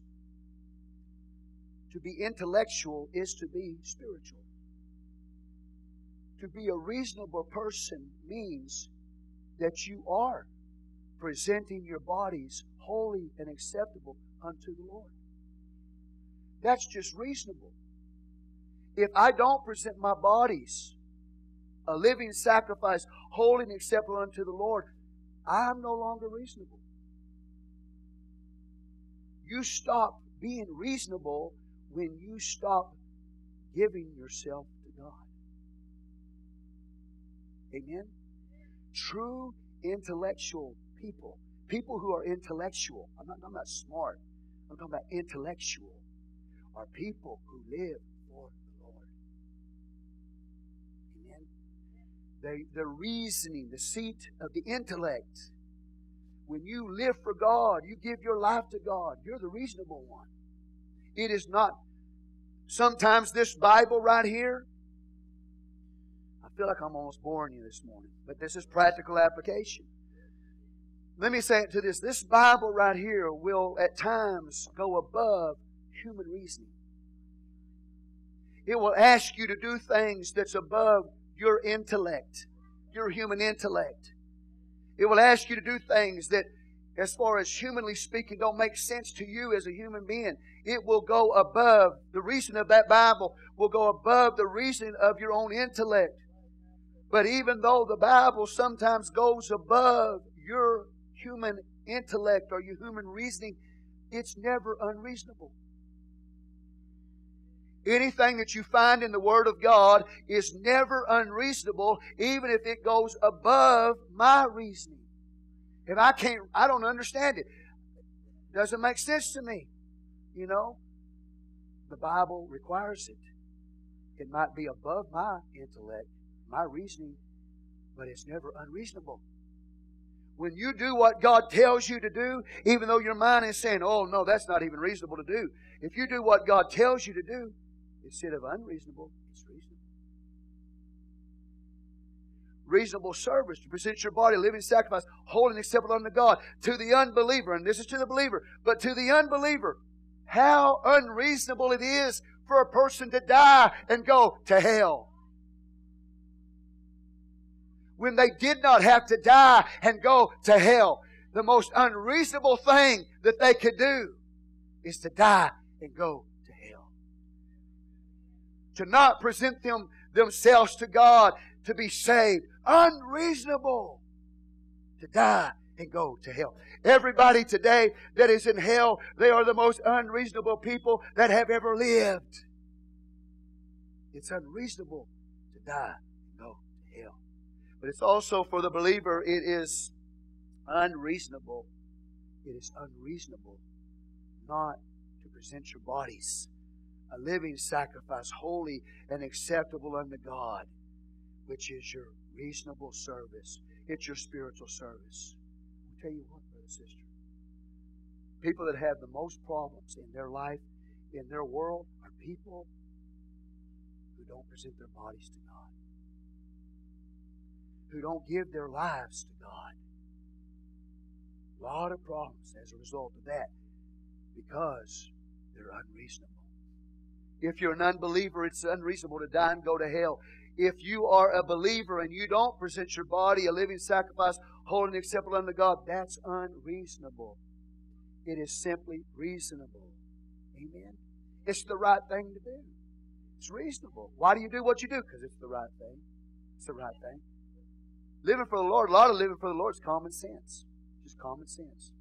to be intellectual is to be spiritual. To be a reasonable person means that you are presenting your bodies holy and acceptable unto the Lord. That's just reasonable. If I don't present my bodies a living sacrifice, holy and acceptable unto the Lord, I'm no longer reasonable. You stop being reasonable when you stop giving yourself to God. Amen? True intellectual people, people who are intellectual, I'm not, I'm not smart, I'm talking about intellectual, are people who live for the Lord. Amen? They, the reasoning, the seat of the intellect. When you live for God, you give your life to God, you're the reasonable one. It is not sometimes this Bible right here. I feel like I'm almost boring you this morning, but this is practical application. Let me say it to this. This Bible right here will at times go above human reasoning. It will ask you to do things that's above your intellect, your human intellect. It will ask you to do things that, as far as humanly speaking, don't make sense to you as a human being. It will go above, the reason of that Bible will go above the reason of your own intellect. But even though the Bible sometimes goes above your human intellect or your human reasoning, it's never unreasonable. Anything that you find in the Word of God is never unreasonable, even if it goes above my reasoning. If I can't, I don't understand it. Doesn't make sense to me. You know, the Bible requires it. It might be above my intellect, my reasoning, but it's never unreasonable. When you do what God tells you to do, even though your mind is saying, oh, no, that's not even reasonable to do. If you do what God tells you to do, instead of unreasonable, it's reasonable. Reasonable service to present your body, a living sacrifice, holy and acceptable unto God. To the unbeliever, and this is to the believer, but to the unbeliever, how unreasonable it is for a person to die and go to hell when they did not have to die and go to hell. The most unreasonable thing that they could do is to die and go to hell. To not present them themselves to God to be saved. Unreasonable. To die and go to hell. Everybody today that is in hell, they are the most unreasonable people that have ever lived. It's unreasonable to die but it's also for the believer, it is unreasonable. It is unreasonable not to present your bodies a living sacrifice, holy and acceptable unto God, which is your reasonable service. It's your spiritual service. I'll tell you what, brother, sister. People that have the most problems in their life, in their world, are people who don't present their bodies to God who don't give their lives to God. A lot of problems as a result of that because they're unreasonable. If you're an unbeliever, it's unreasonable to die and go to hell. If you are a believer and you don't present your body a living sacrifice, holy and acceptable unto God, that's unreasonable. It is simply reasonable. Amen. It's the right thing to do. It's reasonable. Why do you do what you do? Because it's the right thing. It's the right thing. Living for the Lord, a lot of living for the Lord is common sense. Just common sense.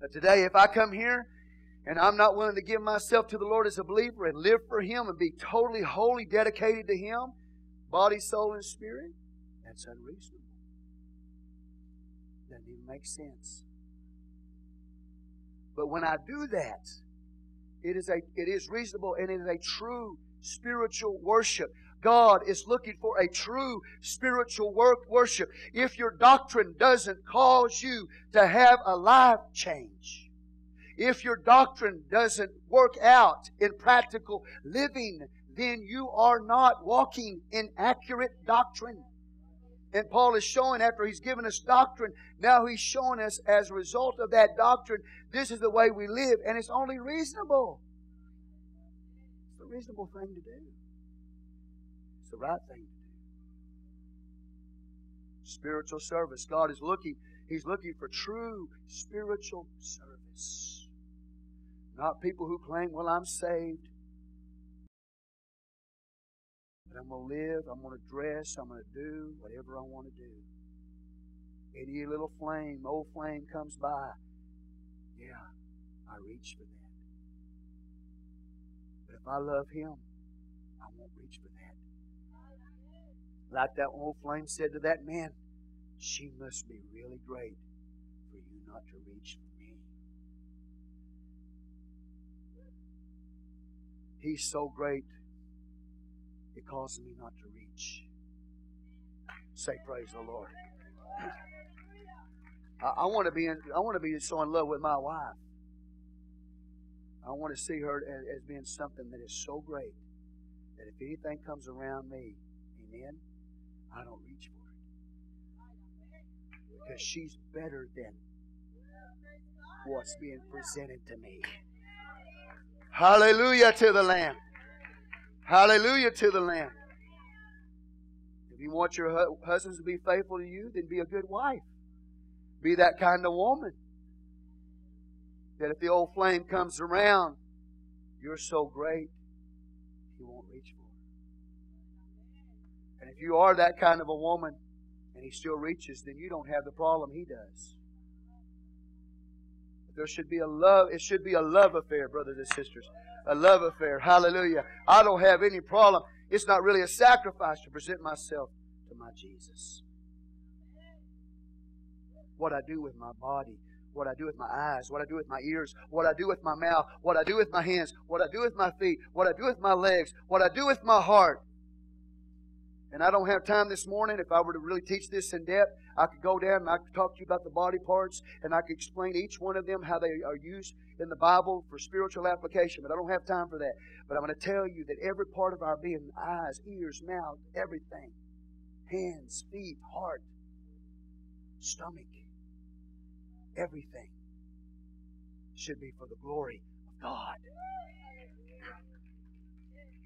But today, if I come here and I'm not willing to give myself to the Lord as a believer and live for Him and be totally, wholly dedicated to Him, body, soul, and spirit, that's unreasonable. Doesn't even make sense. But when I do that, it is a it is reasonable and it is a true spiritual worship. God is looking for a true spiritual work worship. If your doctrine doesn't cause you to have a life change, if your doctrine doesn't work out in practical living, then you are not walking in accurate doctrine. And Paul is showing after he's given us doctrine, now he's showing us as a result of that doctrine, this is the way we live, and it's only reasonable. It's a reasonable thing to do. It's the right thing to do. Spiritual service. God is looking, He's looking for true spiritual service. Not people who claim, well, I'm saved. But I'm going to live, I'm going to dress, I'm going to do whatever I want to do. Any little flame, old flame comes by. Yeah, I reach for that. But if I love Him, I won't reach for that. Like that old flame said to that man, she must be really great for you not to reach me. He's so great it causes me not to reach. Say praise the Lord. I, I want to be in, I want to be so in love with my wife. I want to see her as, as being something that is so great that if anything comes around me, amen, I don't reach for it. Because she's better than what's being presented to me. Hallelujah to the Lamb. Hallelujah to the Lamb. If you want your husbands to be faithful to you, then be a good wife. Be that kind of woman. That if the old flame comes around, you're so great, he won't reach. And if you are that kind of a woman and he still reaches, then you don't have the problem he does. There should be a love, it should be a love affair, brothers and sisters a love affair. Hallelujah. I don't have any problem. It's not really a sacrifice to present myself to my Jesus. What I do with my body, what I do with my eyes, what I do with my ears, what I do with my mouth, what I do with my hands, what I do with my feet, what I do with my legs, what I do with my heart. And I don't have time this morning. If I were to really teach this in depth, I could go down and I could talk to you about the body parts and I could explain each one of them, how they are used in the Bible for spiritual application. But I don't have time for that. But I'm going to tell you that every part of our being eyes, ears, mouth, everything hands, feet, heart, stomach, everything should be for the glory of God.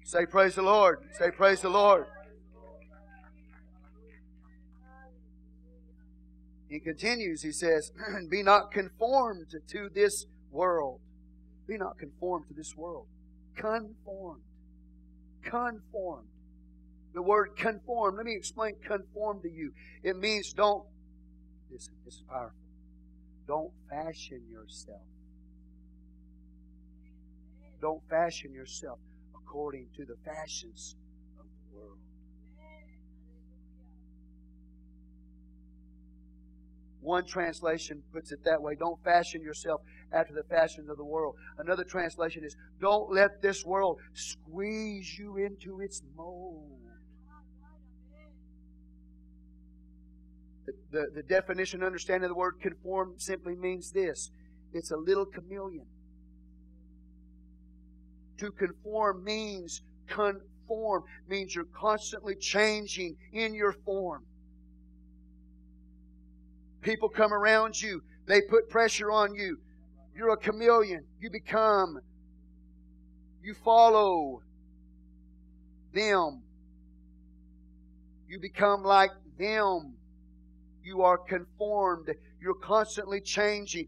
Say, Praise the Lord. Say, Praise the Lord. He continues, he says, Be not conformed to this world. Be not conformed to this world. Conformed. Conformed. The word conform, let me explain conform to you. It means don't, listen, this is powerful. Don't fashion yourself. Don't fashion yourself according to the fashions of the world. One translation puts it that way don't fashion yourself after the fashions of the world. Another translation is don't let this world squeeze you into its mold. The, the, the definition and understanding of the word conform simply means this it's a little chameleon. To conform means conform, means you're constantly changing in your form. People come around you, they put pressure on you. You're a chameleon. You become, you follow them. You become like them. You are conformed. You're constantly changing.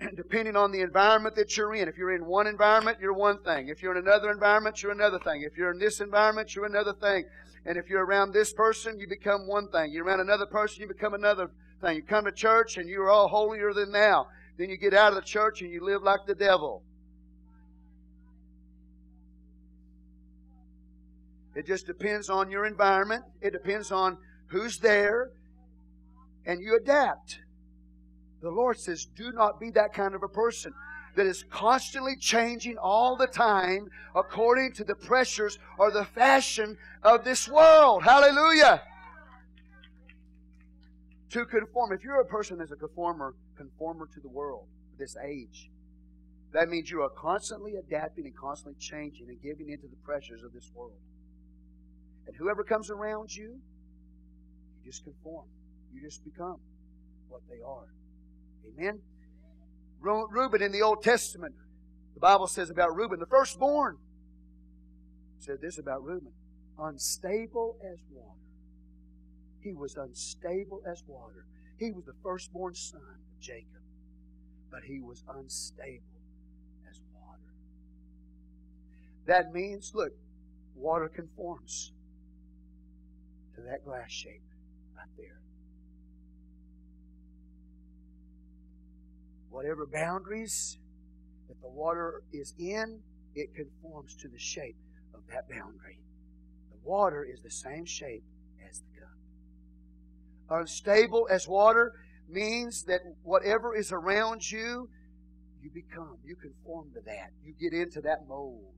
And depending on the environment that you're in. If you're in one environment, you're one thing. If you're in another environment, you're another thing. If you're in this environment, you're another thing. And if you're around this person, you become one thing. You're around another person, you become another thing. You come to church and you're all holier than thou. Then you get out of the church and you live like the devil. It just depends on your environment. It depends on who's there. And you adapt. The Lord says, do not be that kind of a person that is constantly changing all the time according to the pressures or the fashion of this world. Hallelujah to conform. If you're a person that's a conformer, conformer to the world, this age, that means you are constantly adapting and constantly changing and giving into the pressures of this world. And whoever comes around you, you just conform. You just become what they are. Amen. Reuben in the Old Testament, the Bible says about Reuben, the firstborn, said this about Reuben unstable as water. He was unstable as water. He was the firstborn son of Jacob, but he was unstable as water. That means, look, water conforms to that glass shape right there. Whatever boundaries that the water is in, it conforms to the shape of that boundary. The water is the same shape. Unstable as water means that whatever is around you, you become. You conform to that. You get into that mold.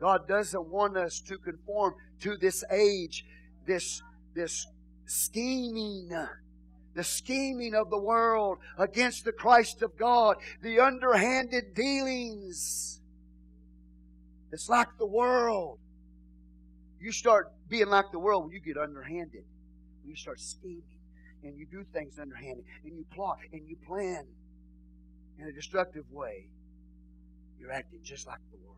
God doesn't want us to conform to this age, this, this scheming, the scheming of the world against the Christ of God, the underhanded dealings. It's like the world. You start being like the world when you get underhanded. When you start scheming and you do things underhanded and you plot and you plan in a destructive way. You're acting just like the world.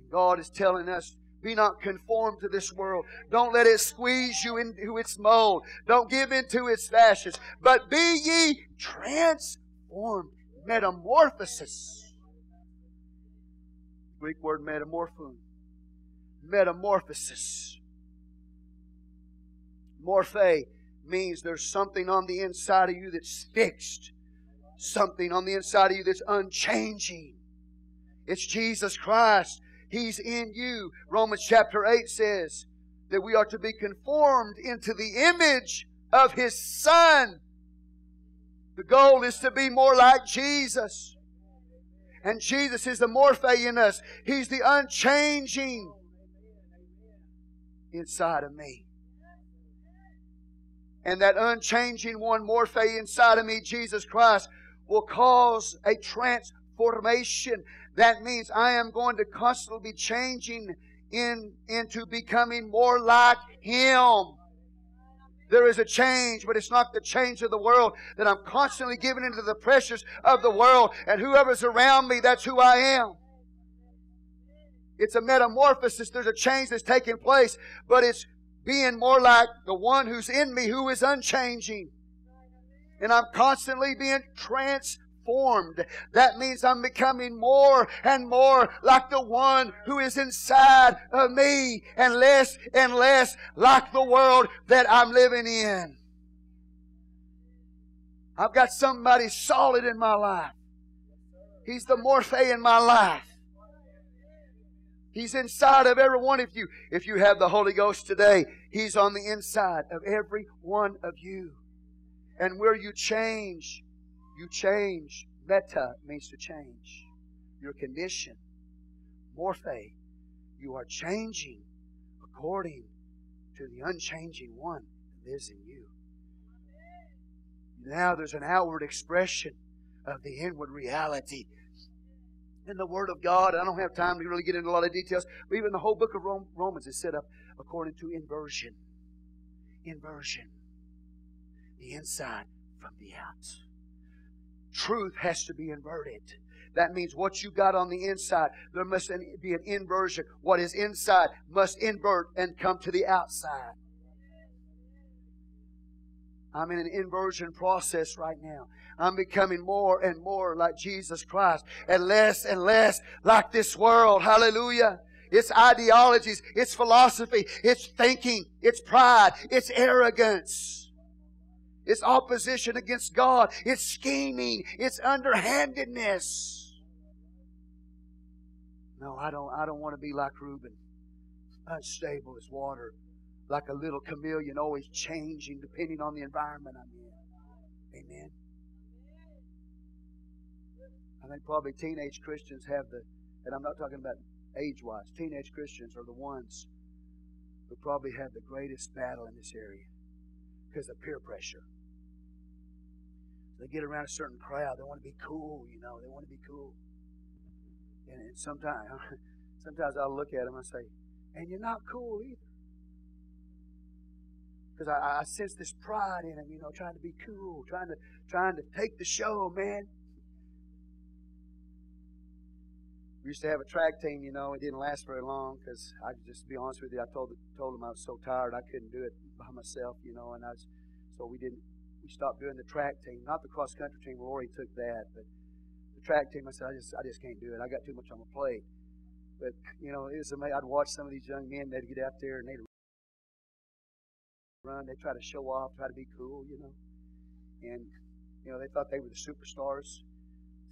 And God is telling us be not conformed to this world. Don't let it squeeze you into its mold. Don't give into its fashions. But be ye transformed. Metamorphosis. Greek word metamorphon. Metamorphosis. Morphe means there's something on the inside of you that's fixed. Something on the inside of you that's unchanging. It's Jesus Christ He's in you. Romans chapter 8 says that we are to be conformed into the image of His Son. The goal is to be more like Jesus. And Jesus is the morphe in us. He's the unchanging inside of me. And that unchanging one, morphe inside of me, Jesus Christ, will cause a transformation that means I am going to constantly be changing in, into becoming more like Him. There is a change, but it's not the change of the world that I'm constantly giving into the pressures of the world. And whoever's around me, that's who I am. It's a metamorphosis. There's a change that's taking place, but it's being more like the one who's in me who is unchanging. And I'm constantly being transformed. That means I'm becoming more and more like the one who is inside of me and less and less like the world that I'm living in. I've got somebody solid in my life. He's the morphe in my life. He's inside of every one of you. If you have the Holy Ghost today, He's on the inside of every one of you. And where you change you change. Meta means to change. Your condition. Morphe. You are changing according to the unchanging one that lives in you. Now there's an outward expression of the inward reality. In the Word of God, I don't have time to really get into a lot of details, but even the whole book of Romans is set up according to inversion. Inversion. The inside from the out truth has to be inverted. That means what you got on the inside, there must be an inversion. What is inside must invert and come to the outside. I'm in an inversion process right now. I'm becoming more and more like Jesus Christ and less and less like this world. Hallelujah. It's ideologies, it's philosophy, it's thinking, it's pride, it's arrogance. It's opposition against God. It's scheming. It's underhandedness. No, I don't, I don't want to be like Reuben. Unstable as water. Like a little chameleon, always changing depending on the environment I'm in. Amen. I think probably teenage Christians have the, and I'm not talking about age wise, teenage Christians are the ones who probably have the greatest battle in this area because of peer pressure. They get around a certain crowd. They want to be cool, you know. They want to be cool. And, and sometimes, Sometimes I'll look at them and say, and you're not cool either. Because I, I sense this pride in them, you know, trying to be cool, trying to trying to take the show, man. We used to have a track team, you know. It didn't last very long because I just be honest with you. I told told them I was so tired I couldn't do it by myself, you know. And I was, so we didn't. We stopped doing the track team, not the cross country team. Rory took that, but the track team. I said I just I just can't do it. I got too much on my plate. But you know, it was amazing. I'd watch some of these young men. They'd get out there and they'd run. They try to show off, try to be cool, you know. And you know, they thought they were the superstars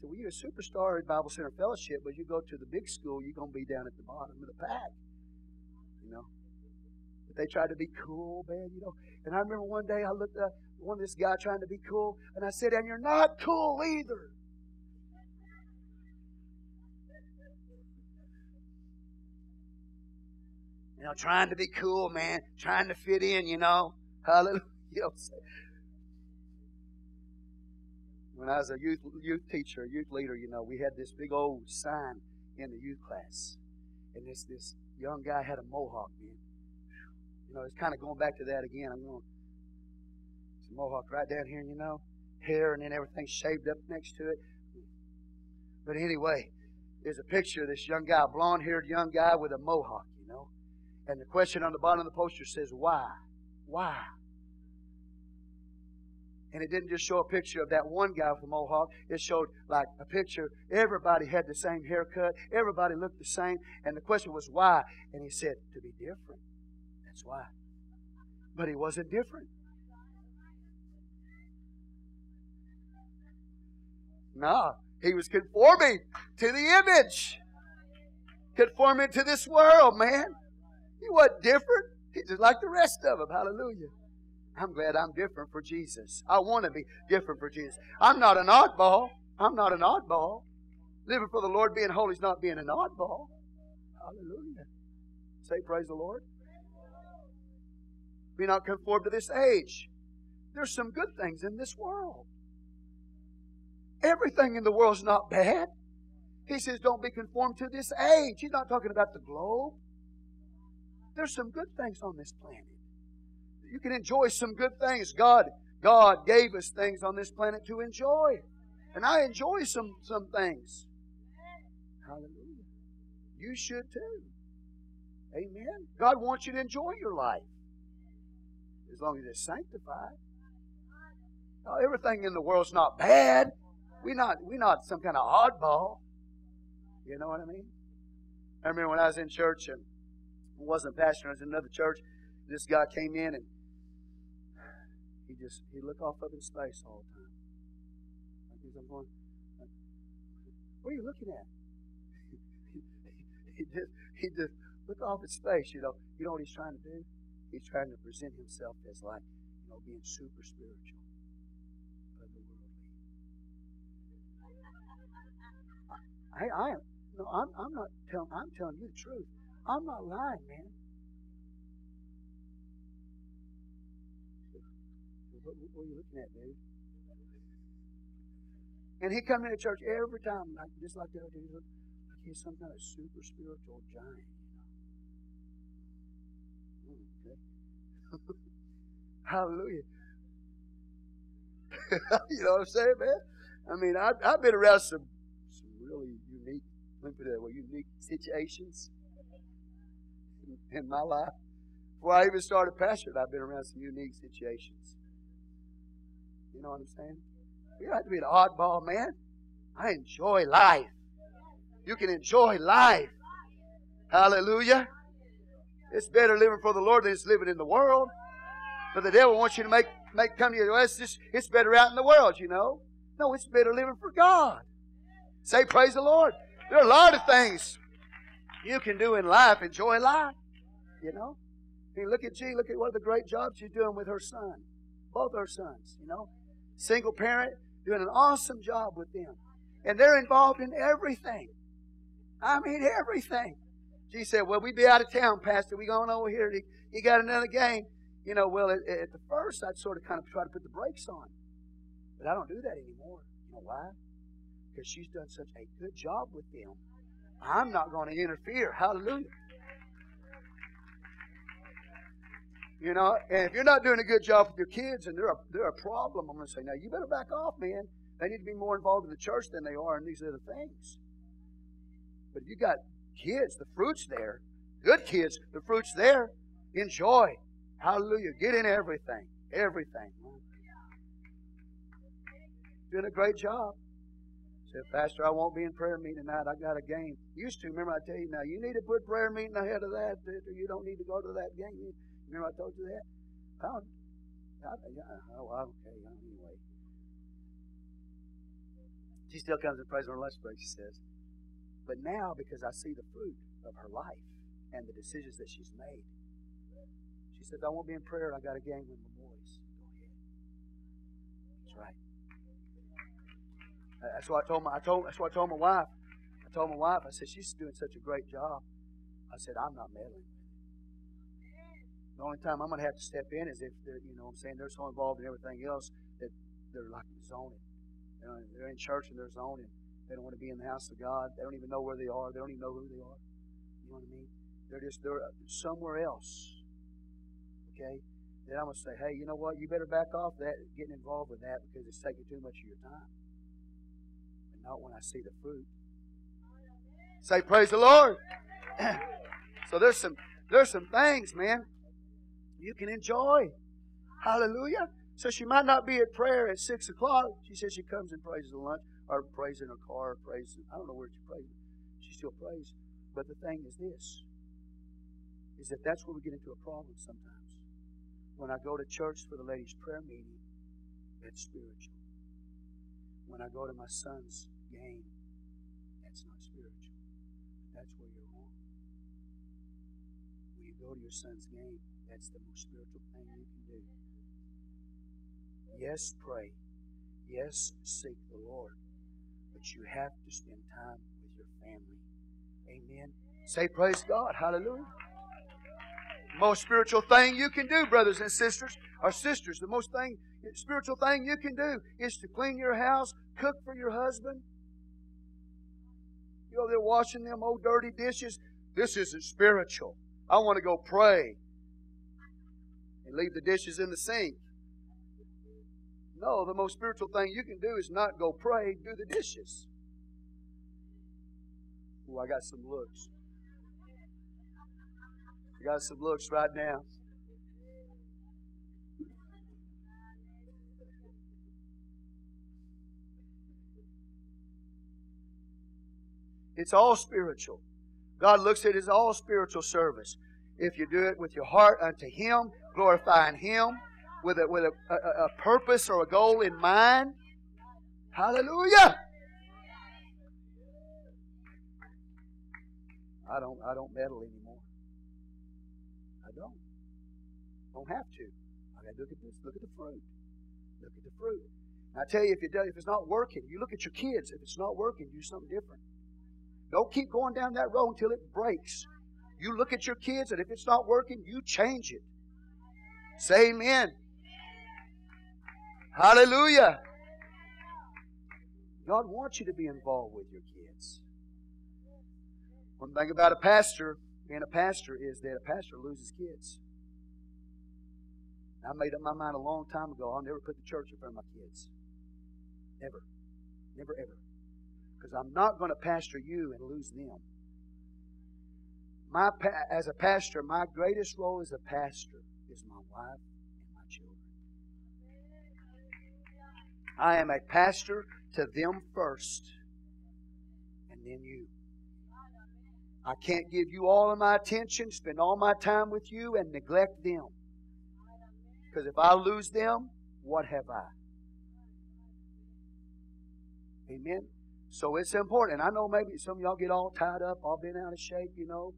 Well, you're a superstar at Bible Centered Fellowship, but you go to the big school, you're going to be down at the bottom of the pack. You know? But they tried to be cool, man, you know. And I remember one day I looked at one of this guy trying to be cool, and I said, And you're not cool either. You know, trying to be cool, man, trying to fit in, you know. Hallelujah. You know, when I was a youth youth teacher, youth leader, you know, we had this big old sign in the youth class, and this this young guy had a mohawk, man. You know, it's kind of going back to that again. I'm going some mohawk right down here, you know, hair and then everything shaved up next to it. But anyway, there's a picture of this young guy, blonde-haired young guy with a mohawk, you know. And the question on the bottom of the poster says, "Why? Why?" And it didn't just show a picture of that one guy with mohawk. It showed like a picture. Everybody had the same haircut. Everybody looked the same. And the question was why? And he said, to be different. That's why. But he wasn't different. No, he was conforming to the image. Conforming to this world, man. He wasn't different. He's just like the rest of them. Hallelujah. I'm glad I'm different for Jesus. I want to be different for Jesus. I'm not an oddball. I'm not an oddball. Living for the Lord, being holy is not being an oddball. Hallelujah. Say, Praise the Lord. Be not conformed to this age. There's some good things in this world. Everything in the world is not bad. He says, don't be conformed to this age. He's not talking about the globe. There's some good things on this planet you can enjoy some good things. God, God gave us things on this planet to enjoy. And I enjoy some, some things. Hallelujah. You should too. Amen. God wants you to enjoy your life. As long as it's sanctified. Now, everything in the world's not bad. We're not, we're not some kind of oddball. You know what I mean? I remember when I was in church and wasn't pastor, I was in another church. This guy came in and he just he look off up in space all the time. Like he's I'm going, what are you looking at? he just he just look off in space, you know. You know what he's trying to do? He's trying to present himself as like, you know, being super spiritual. I, I am no, I'm, I'm not telling. I'm telling you the truth. I'm not lying, man. What, what are you looking at, dude? And he come into church every time, like, just like the other dude. Like he's some kind of super spiritual giant. You know? Okay. Hallelujah. you know what I'm saying, man? I mean, I've, I've been around some some really unique, let me put it that way, unique situations in, in my life. Before I even started pastoring, I've been around some unique situations. You know what I'm saying? You don't have to be an oddball, man. I enjoy life. You can enjoy life. Hallelujah. It's better living for the Lord than it's living in the world. But the devil wants you to make, make come to you. Well, it's, just, it's better out in the world, you know. No, it's better living for God. Say, praise the Lord. There are a lot of things you can do in life. Enjoy life. You know. I mean, look at G. Look at what the great jobs she's doing with her son. Both her sons, you know single parent, doing an awesome job with them. And they're involved in everything. I mean, everything. She said, Well, we be out of town, Pastor. We going over here. You got another game. You know, well, at, at the first, I'd sort of kind of try to put the brakes on. But I don't do that anymore. You know why? Because she's done such a good job with them. I'm not going to interfere. Hallelujah. You know, and if you're not doing a good job with your kids and they're a, they're a problem, I'm going to say, now you better back off, man. They need to be more involved in the church than they are in these other things. But if you got kids, the fruit's there. Good kids, the fruit's there. Enjoy. Hallelujah. Get in everything. Everything. Doing a great job. Said, Pastor, I won't be in prayer meeting tonight. I got a game. Used to, remember I tell you now, you need to put prayer meeting ahead of that, you don't need to go to that game. Remember I told you that? Oh, oh okay, anyway. She still comes and prays on her lunch break, she says. But now, because I see the fruit of her life and the decisions that she's made, she says, I won't be in prayer. I got a game with my boys. Go ahead. That's right. That's what I told my I told that's what I told my wife. I told my wife, I said, she's doing such a great job. I said, I'm not meddling. The only time I'm going to have to step in is if they're, you know, I'm saying they're so involved in everything else that they're like zoning. You know, they're in church and they're zoning. They don't want to be in the house of God. They don't even know where they are. They don't even know who they are. You know what I mean? They're just they're somewhere else. Okay. Then I'm going to say, hey, you know what? You better back off that, getting involved with that because it's taking too much of your time. And not when I see the fruit. Say, praise the Lord. so there's some there's some things, man you can enjoy. Hallelujah. So she might not be at prayer at 6 o'clock. She says she comes and prays at lunch, or prays in her car, or prays. I don't know where she prays. She still prays. But the thing is this, is that that's where we get into a problem sometimes. When I go to church for the ladies' prayer meeting, it's spiritual. When I go to my son's game, that's not spiritual. That's where you're wrong. When you go to your son's game, that's the most spiritual thing you can do. Yes, pray. Yes, seek the Lord. But you have to spend time with your family. Amen. Say praise God. Hallelujah. Most spiritual thing you can do, brothers and sisters, or sisters, the most thing spiritual thing you can do is to clean your house, cook for your husband. You know, they're washing them old dirty dishes. This isn't spiritual. I want to go pray leave the dishes in the sink. No, the most spiritual thing you can do is not go pray, do the dishes. Oh, I got some looks. I got some looks right now. It's all spiritual. God looks at as all spiritual service. If you do it with your heart unto Him, glorifying Him with a, with a, a, a purpose or a goal in mind. Hallelujah. I don't I don't meddle anymore. I don't. Don't have to. I gotta look at this. Look at the fruit. Look at the fruit. And I tell you, if it does, if it's not working, you look at your kids. If it's not working, do something different. Don't keep going down that road until it breaks. You look at your kids, and if it's not working, you change it. Say amen. Hallelujah. God wants you to be involved with your kids. One thing about a pastor, being a pastor, is that a pastor loses kids. I made up my mind a long time ago I'll never put the church in front of my kids. Never. Never, ever. Because I'm not going to pastor you and lose them. My, as a pastor, my greatest role as a pastor is my wife and my children. I am a pastor to them first, and then you. I can't give you all of my attention, spend all my time with you, and neglect them. Because if I lose them, what have I? Amen. So it's important. And I know maybe some of y'all get all tied up, all been out of shape, you know.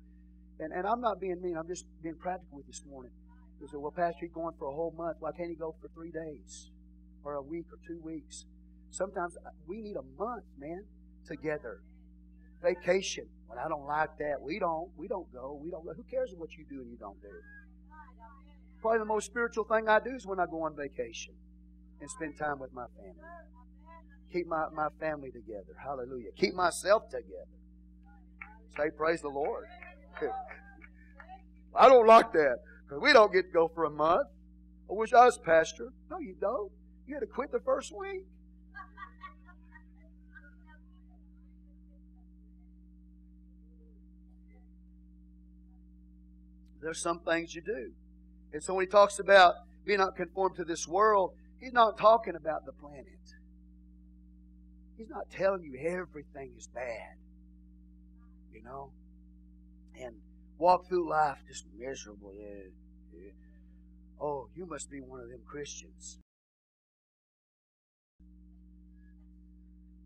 And, and I'm not being mean, I'm just being practical with this morning. You said, well, Pastor, he's going for a whole month. Why can't he go for three days or a week or two weeks? Sometimes uh, we need a month, man, together. Vacation. Well, I don't like that. We don't. We don't go. We don't go. Who cares what you do and you don't do? Probably the most spiritual thing I do is when I go on vacation and spend time with my family. Keep my, my family together. Hallelujah. Keep myself together. Say, praise the Lord. I don't like that because we don't get to go for a month. I wish I was pastor. No, you don't. You had to quit the first week. There's some things you do. And so when he talks about be not conformed to this world, he's not talking about the planet. He's not telling you everything is bad. You know? And walk through life just miserable. Yeah, yeah. Oh, you must be one of them Christians.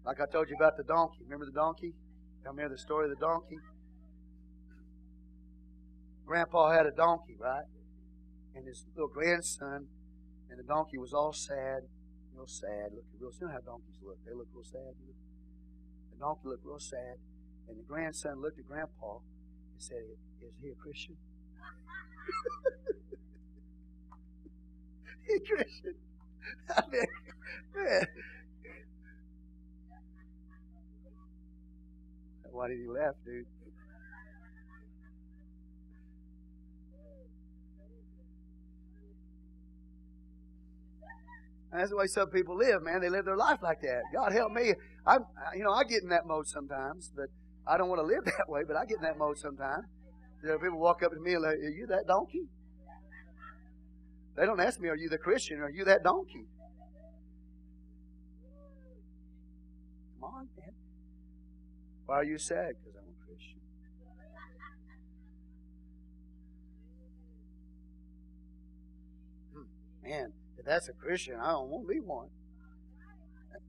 Like I told you about the donkey. Remember the donkey? Tell me the story of the donkey. Grandpa had a donkey, right? And his little grandson, and the donkey was all sad, real sad, looking real. You know how donkeys look? They look real sad. You know? The donkey looked real sad, and the grandson looked at Grandpa and said, "Is he a Christian?" he a Christian. I mean, man. Why did he laugh, dude? that's the way some people live, man. They live their life like that. God help me. I'm, you know, I get in that mode sometimes, but I don't want to live that way. But I get in that mode sometimes. You know, people walk up to me and like, "Are you that donkey?" They don't ask me, "Are you the Christian? Are you that donkey?" Come on, man. Why are you sad? Because I'm a Christian. Hmm, man, if that's a Christian, I don't want to be one.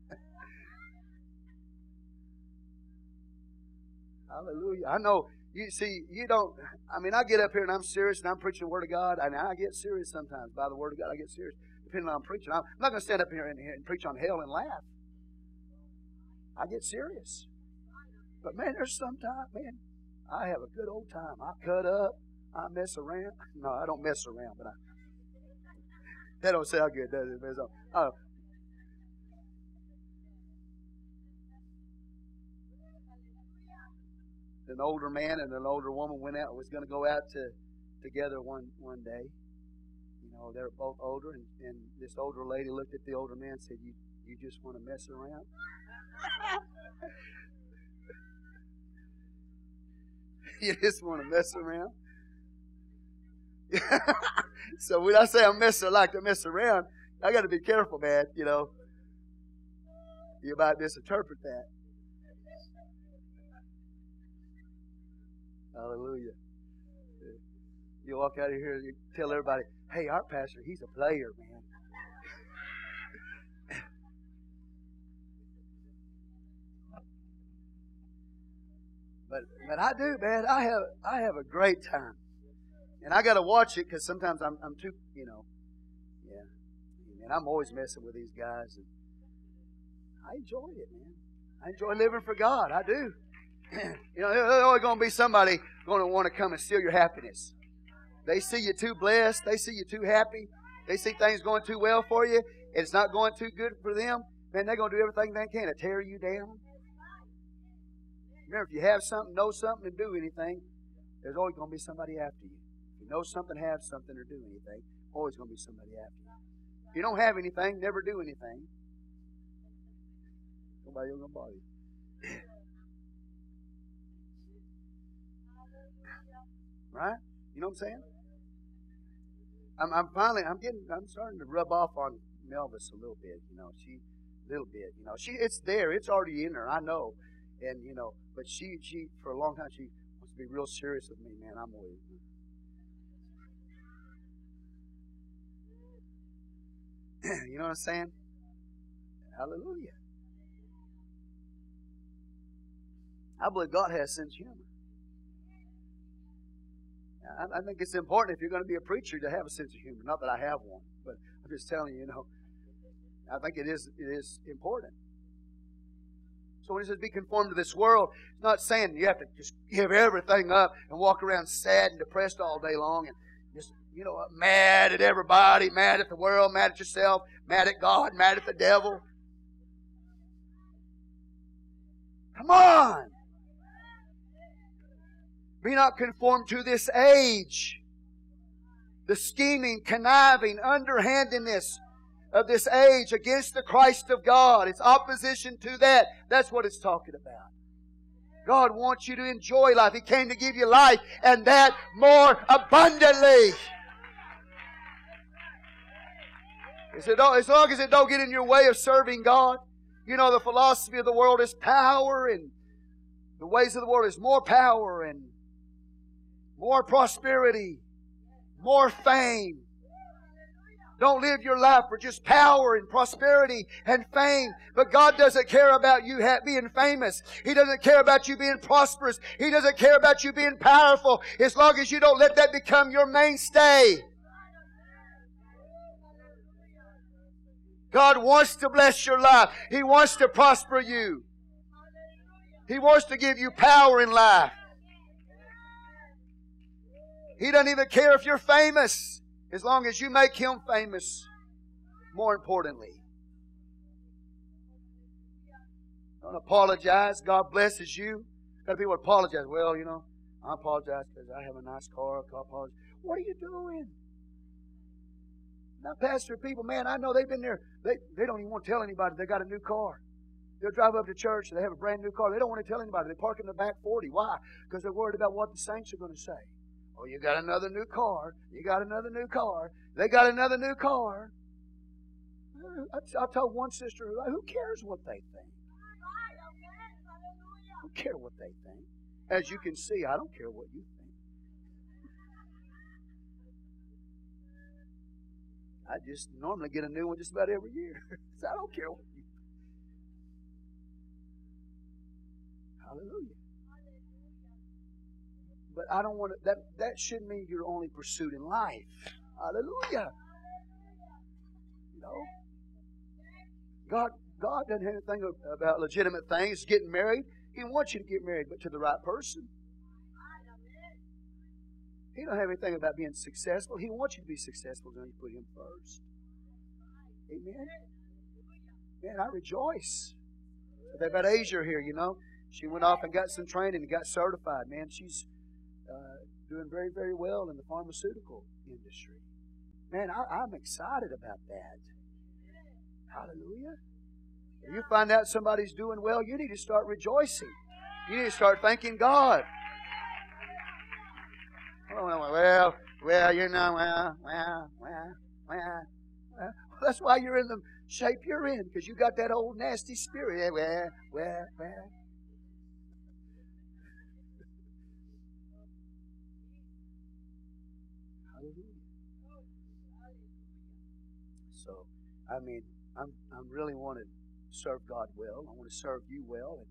Hallelujah. I know you see, you don't I mean I get up here and I'm serious and I'm preaching the Word of God, and I get serious sometimes. By the Word of God, I get serious. Depending on I'm preaching. I'm not gonna stand up here and, and preach on hell and laugh. I get serious. But man, there's sometimes, man, I have a good old time. I cut up, I mess around. No, I don't mess around, but I that don't sound good, does it? Oh. An older man and an older woman went out was going to go out to together one one day. You know, they're both older, and, and this older lady looked at the older man and said, "You you just want to mess around." you just want to mess around. so when I say I mess, I like to mess around, I got to be careful, man. You know, you might misinterpret that. Hallelujah. You walk out of here and you tell everybody, hey, our pastor, he's a player, man. but but I do, man. I have I have a great time. And I got to watch it because sometimes I'm, I'm too, you know, yeah. And I'm always messing with these guys. And I enjoy it, man. I enjoy living for God. I do. you know, there's always going to be somebody going to want to come and steal your happiness. They see you too blessed. They see you too happy. They see things going too well for you, and it's not going too good for them. Man, they're going to do everything they can to tear you down. Remember, if you have something, know something, and do anything, there's always going to be somebody after you If you know something, have something, or do anything, always going to be somebody after you. If you don't have anything, never do anything. Nobody going to bother you. Right? You know what I'm saying? I'm, I'm finally, I'm getting, I'm starting to rub off on Melvis a little bit. You know, she, a little bit. You know, she, it's there, it's already in her. I know, and you know, but she, she, for a long time, she wants to be real serious with me, man. I'm always, you know what I'm saying? Hallelujah. I believe God has sense humor. I, I think it's important if you're going to be a preacher to have a sense of humor. Not that I have one, but I'm just telling you, you know, I think it is it is important. So when he says be conformed to this world, it's not saying you have to just give everything up and walk around sad and depressed all day long and just you know, mad at everybody, mad at the world, mad at yourself, mad at God, mad at the devil. Come on. Be not conformed to this age. The scheming, conniving, underhandedness of this age against the Christ of God. It's opposition to that. That's what it's talking about. God wants you to enjoy life. He came to give you life and that more abundantly. As long as it don't get in your way of serving God, you know, the philosophy of the world is power and the ways of the world is more power and more prosperity, more fame. Don't live your life for just power and prosperity and fame. But God doesn't care about you being famous. He doesn't care about you being prosperous. He doesn't care about you being powerful as long as you don't let that become your mainstay. God wants to bless your life. He wants to prosper you. He wants to give you power in life. He doesn't even care if you're famous as long as you make him famous. More importantly, don't apologize. God blesses you. Got people apologize. Well, you know, I apologize because I have a nice car. I apologize. What are you doing? Now, pastor, people, man, I know they've been there. They, they don't even want to tell anybody they got a new car. They'll drive up to church. They have a brand new car. They don't want to tell anybody. They park in the back 40. Why? Because they're worried about what the saints are going to say. Oh, you got another new car. You got another new car. They got another new car. Uh, I, I told one sister, who cares what they think? I don't care what they think? As you can see, I don't care what you think. I just normally get a new one just about every year. so I don't care what you think. Hallelujah. But I don't want to, that, that shouldn't mean your only pursuit in life. Hallelujah. Know? God, God doesn't have anything about legitimate things, getting married. He wants you to get married, but to the right person. He don't have anything about being successful. He wants you to be successful when you put him first. Amen. Man, I rejoice. They about Asia here, you know. She went off and got some training and got certified. Man, she's doing very, very well in the pharmaceutical industry. Man, I, I'm excited about that. Hallelujah. If you find out somebody's doing well, you need to start rejoicing. You need to start thanking God. Oh, well, well, you know, well, well, well, well. well. That's why you're in the shape you're in, because you got that old nasty spirit. Well, well, well. I mean, I'm I'm really want to serve God well. I want to serve you well, and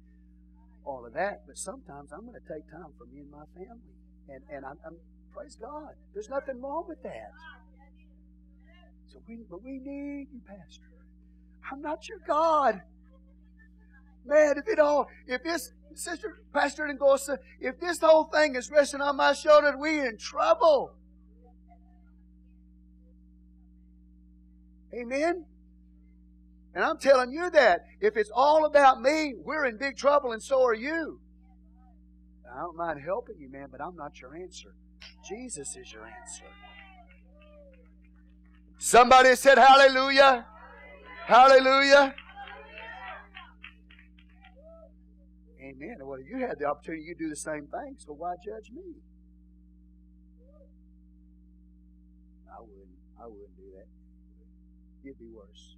all of that. But sometimes I'm going to take time for me and my family, and and I'm, I'm praise God. There's nothing wrong with that. So we, but we need you, Pastor. I'm not your God. Man, if it all, if this, Sister Pastor Ngosa, if this whole thing is resting on my shoulder, we in trouble. Amen? And I'm telling you that. If it's all about me, we're in big trouble, and so are you. I don't mind helping you, man, but I'm not your answer. Jesus is your answer. Somebody said hallelujah. Hallelujah. Amen. Well, you had the opportunity, you do the same thing, so why judge me? I wouldn't. I wouldn't do that. It'd be worse.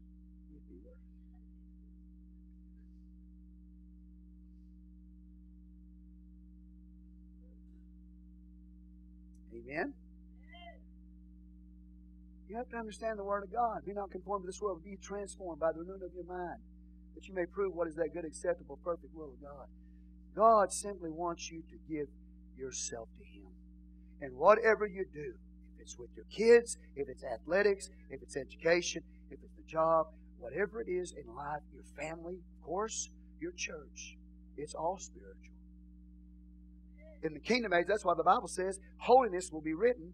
Amen? You have to understand the Word of God. Be not conformed to this world, but be transformed by the renewing of your mind, that you may prove what is that good, acceptable, perfect will of God. God simply wants you to give yourself to Him. And whatever you do, if it's with your kids, if it's athletics, if it's education, if it's the job, whatever it is in life, your family, of course, your church, it's all spiritual in the kingdom age, that's why the Bible says holiness will be written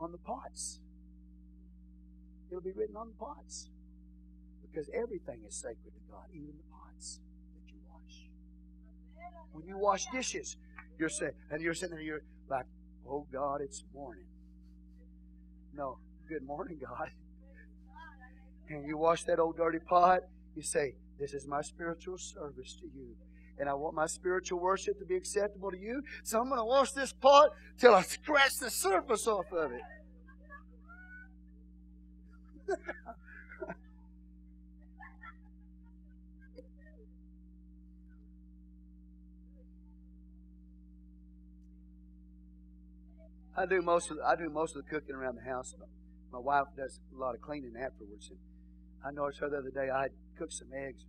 on the pots. It'll be written on the pots. Because everything is sacred to God, even the pots that you wash. When you wash dishes, You're saying, and you're sitting there, you're like, oh God, it's morning. No, good morning, God. And you wash that old dirty pot, you say, This is my spiritual service to you. And I want my spiritual worship to be acceptable to you. So I'm going to wash this pot till I scratch the surface off of it. I do most of the, I do most of the cooking around the house. My wife does a lot of cleaning afterwards. And I noticed her the other day. I cooked some eggs.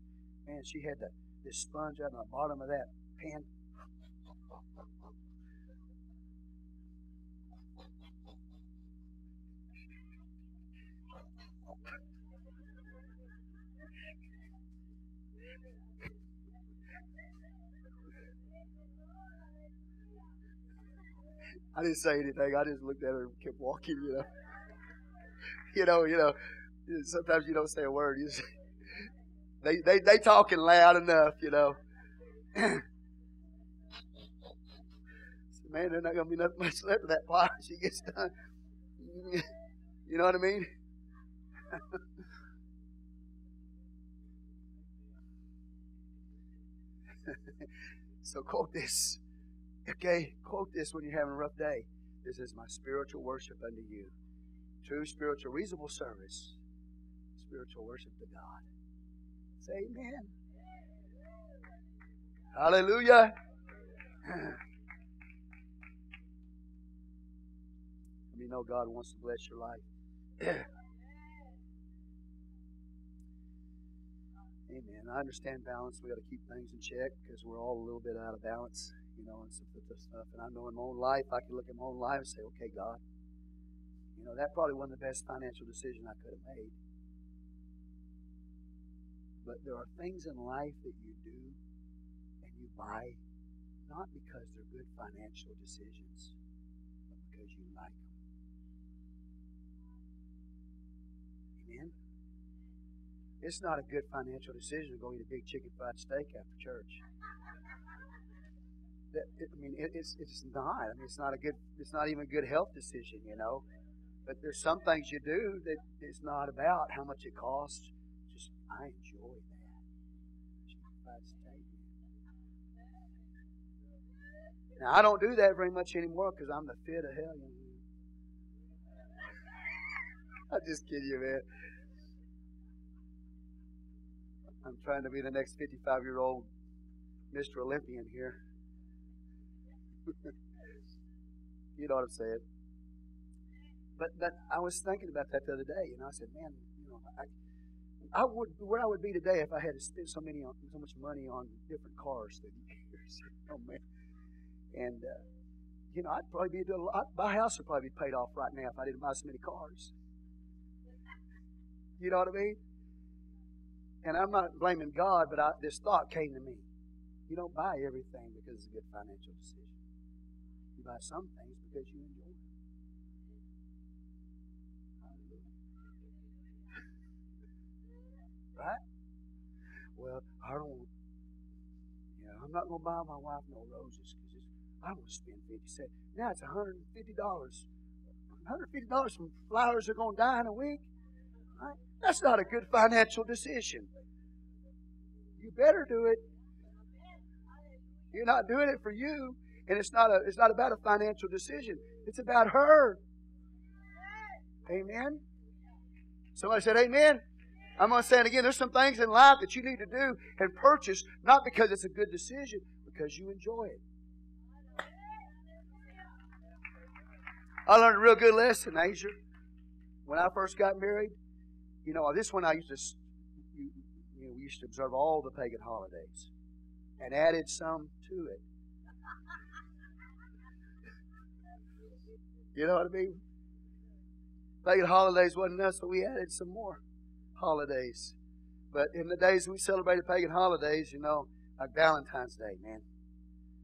Man, she had the, this sponge out on the bottom of that pan. I didn't say anything. I just looked at her and kept walking, you know. you know, you know. Sometimes you don't say a word. You say, they, they, they talking loud enough, you know. Man, there's not going to be nothing much left of that pie she gets done. You know what I mean? so quote this. Okay, quote this when you're having a rough day. This is my spiritual worship unto you. True spiritual, reasonable service. Spiritual worship to God. Amen. Hallelujah. You know God wants to bless your life. Amen. I understand balance. We got to keep things in check because we're all a little bit out of balance you know, and some of stuff. And I know in my own life, I can look at my own life and say, okay, God, you know, that probably wasn't the best financial decision I could have made. But there are things in life that you do and you buy not because they're good financial decisions, but because you like them. Amen? It's not a good financial decision to go eat a big chicken fried steak after church that I mean, it, it's it's not. I mean, it's not a good. It's not even a good health decision, you know. But there's some things you do that it's not about how much it costs. I enjoy that. Now I don't do that very much anymore because I'm the fit of hell. I'm just kidding you, man. I'm trying to be the next 55 year old Mr. Olympian here. you know what I'm saying? But but I was thinking about that the other day, and I said, man, you know, I, I would where I would be today if I had to spend so many on, so much money on different cars through the years. oh man, and uh, you know, I'd probably be a lot. My house would probably be paid off right now if I didn't buy so many cars. You know what I mean? And I'm not blaming God, but I, this thought came to me. You don't buy everything because it's a good financial decision. You buy some things because you enjoy Right? Well, I don't. Yeah, I'm not going to buy my wife no roses because I don't want to spend fifty cents. Now it's hundred and fifty dollars. Hundred fifty dollars from flowers are going to die in a week. Right? That's not a good financial decision. You better do it. You're not doing it for you. And it's not a it's not about a financial decision. It's about her. Amen. Somebody said amen. I'm going to say it again. There's some things in life that you need to do and purchase, not because it's a good decision, because you enjoy it. I learned a real good lesson, Asia. When I first got married, you know, this one I used to, you, know, we used to observe all the pagan holidays and added some to it. You know what I mean? Pagan holidays wasn't enough, so we added some more holidays. But in the days we celebrated pagan holidays, you know, like Valentine's Day, man.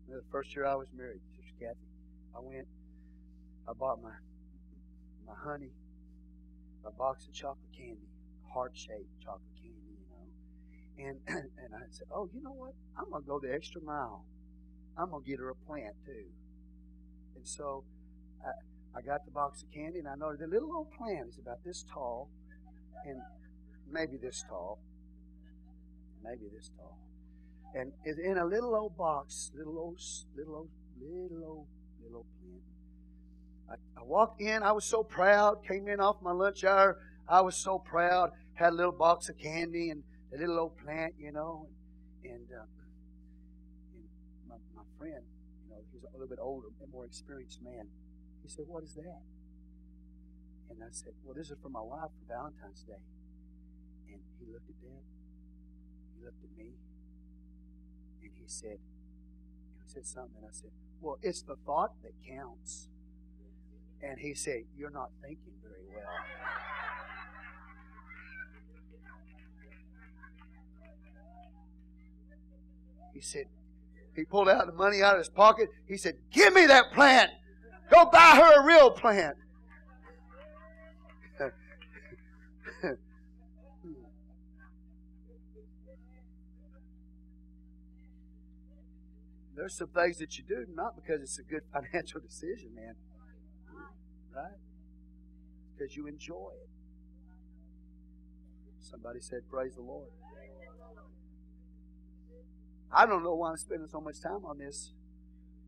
The first year I was married, Sister Kathy, I went, I bought my my honey, a box of chocolate candy, heart shaped chocolate candy, you know. And and I said, Oh, you know what? I'm gonna go the extra mile I'm to get her a plant too. And so I, I got the box of candy, and I noticed the little old plant is about this tall, and maybe this tall, maybe this tall, and in a little old box, little old, little old, little old, little old plant. I, I walked in. I was so proud. Came in off my lunch hour. I was so proud. Had a little box of candy and a little old plant, you know, and, and, uh, and my, my friend, you know, he's a little bit older and more experienced man. He said, What is that? And I said, Well, this is for my wife for Valentine's Day. And he looked at that. He looked at me. And he said, he said something. I said, Well, it's the thought that counts. And he said, You're not thinking very well. He said, He pulled out the money out of his pocket. He said, Give me that plant. Go buy her a real plant. There's some things that you do not because it's a good financial decision, man. Right? Because you enjoy it. Somebody said, Praise the Lord. I don't know why I'm spending so much time on this.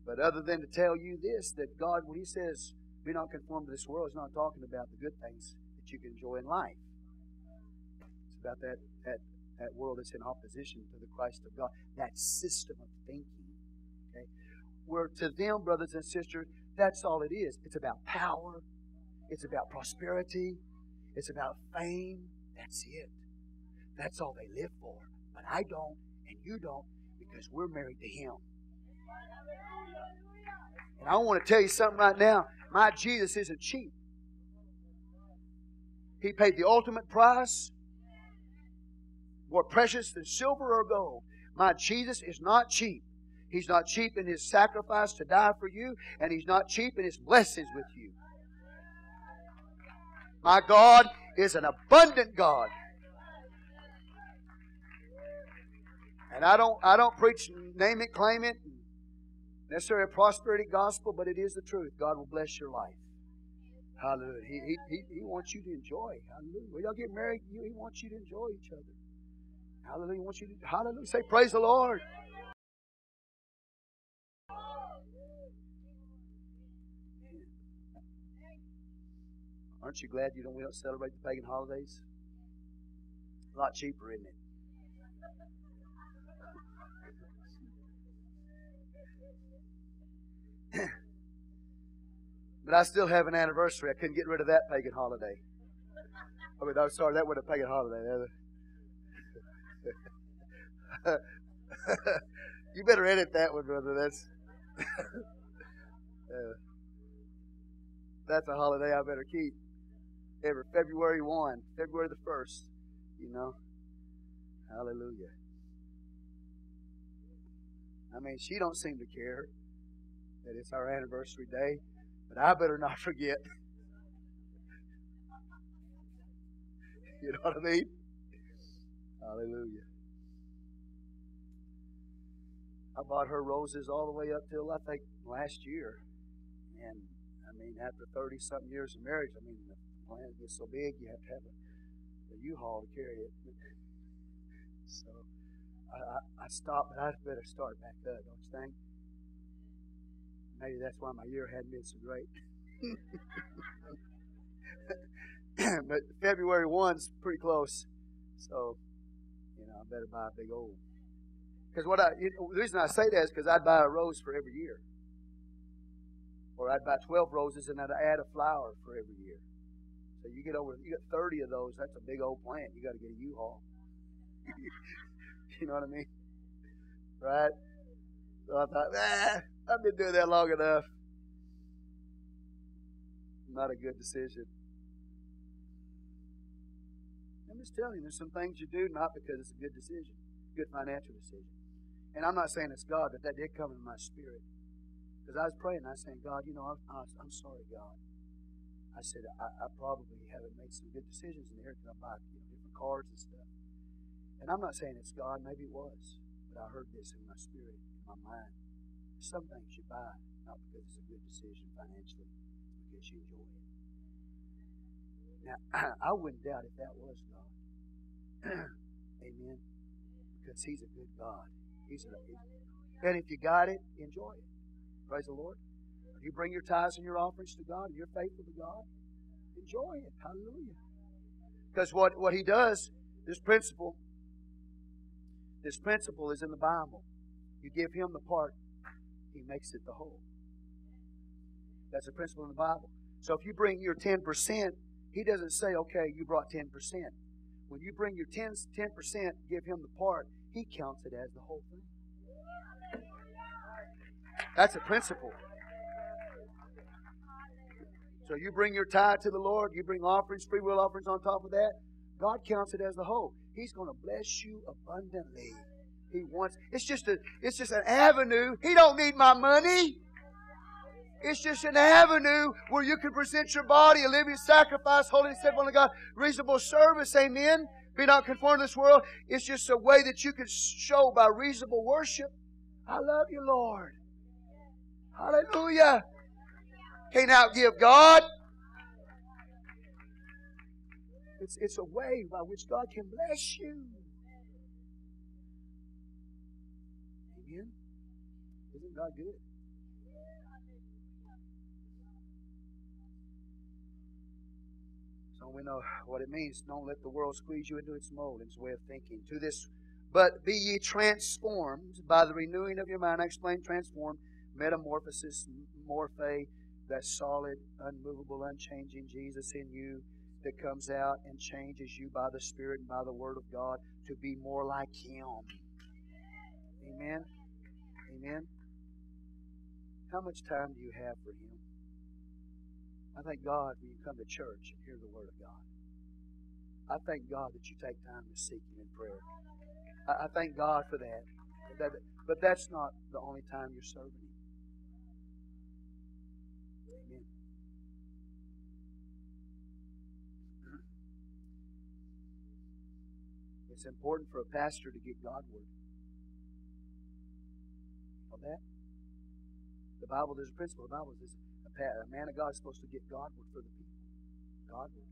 But other than to tell you this, that God, when He says, be not conformed to this world, He's not talking about the good things that you can enjoy in life. It's about that, that, that world that's in opposition to the Christ of God, that system of thinking. Okay? Where to them, brothers and sisters, that's all it is. It's about power, it's about prosperity, it's about fame. That's it. That's all they live for. But I don't, and you don't, because we're married to Him. And I want to tell you something right now. My Jesus isn't cheap. He paid the ultimate price, more precious than silver or gold. My Jesus is not cheap. He's not cheap in His sacrifice to die for you, and He's not cheap in His blessings with you. My God is an abundant God. And I don't I don't preach name it, claim it, necessarily a prosperity gospel, but it is the truth. God will bless your life. Hallelujah. He, he, he, wants you to enjoy. Hallelujah. When y'all get married, he wants you to enjoy each other. Hallelujah. He wants you to hallelujah. Say praise the Lord. Aren't you glad you don't, we don't celebrate the pagan holidays? A lot cheaper, isn't it? but I still have an anniversary. I couldn't get rid of that pagan holiday. I mean, I'm sorry, that wasn't a pagan holiday. Either. You better edit that one, brother. That's uh, that's a holiday I better keep. Every February one, February the first. You know, Hallelujah. I mean, she don't seem to care that it's our anniversary day, but I better not forget. you know what I mean? Hallelujah. I bought her roses all the way up till I think last year. And I mean, after 30 something years of marriage, I mean, the plant gets so big you have to have a, a U-Haul to carry it. So I, I, I stopped, but I better start back up, don't you think? Maybe that's why my year hadn't been so great. but February 1's pretty close. So, you know, I better buy a big old. Because what I, you know, the reason I say that is because I'd buy a rose for every year. Or I'd buy 12 roses and I'd add a flower for every year. So you get over, you get 30 of those, that's a big old plant. You got to get a U-Haul. you know what I mean? Right? So I thought, ah, I've been doing that long enough. Not a good decision. I'm just telling you, there's some things you do not because it's a good decision, good financial decision. And I'm not saying it's God, but that did come in my spirit. Because I was praying, I was saying, God, you know, I'm, I'm sorry, God. I said, I, I probably haven't made some good decisions in here because I buy you know, different cars and stuff. And I'm not saying it's God, maybe it was. But I heard this in my spirit, in my mind. Some things you buy not because it's a good decision financially, because you enjoy it. Now, I wouldn't doubt if that was God. Amen. Because He's a good God. He's a, and if you got it, enjoy it. Praise the Lord. You bring your tithes and your offerings to God and you're faithful to God, enjoy it. Hallelujah. Because what, what He does, this principle, this principle is in the Bible. You give Him the part, He makes it the whole. That's a principle in the Bible. So if you bring your 10%, He doesn't say, okay, you brought 10%. When you bring your 10, 10% give Him the part, He counts it as the whole thing. That's a principle. So you bring your tithe to the Lord, you bring offerings, free will offerings on top of that. God counts it as the whole. He's going to bless you abundantly. He wants. It's just a. It's just an avenue. He don't need my money. It's just an avenue where you can present your body a living sacrifice, holy and acceptable to God, reasonable service. Amen. Be not conformed to this world. It's just a way that you can show by reasonable worship. I love you, Lord. Hallelujah. Can't outgive God. It's, it's a way by which God can bless you. Amen. Isn't God good? So we know what it means. Don't let the world squeeze you into its mold, its way of thinking. To this, but be ye transformed by the renewing of your mind. I explained transform, metamorphosis, morphe, that solid, unmovable, unchanging Jesus in you that comes out and changes you by the Spirit and by the Word of God to be more like Him. Amen. Amen. How much time do you have for Him? I thank God when you come to church and hear the Word of God. I thank God that you take time to seek Him in prayer. I, I thank God for that. that. But that's not the only time you're serving Him. Amen. It's important for a pastor to get Godward. Know that? The Bible, there's a principle. The Bible says a man of God is supposed to get Godward for the people. Godward.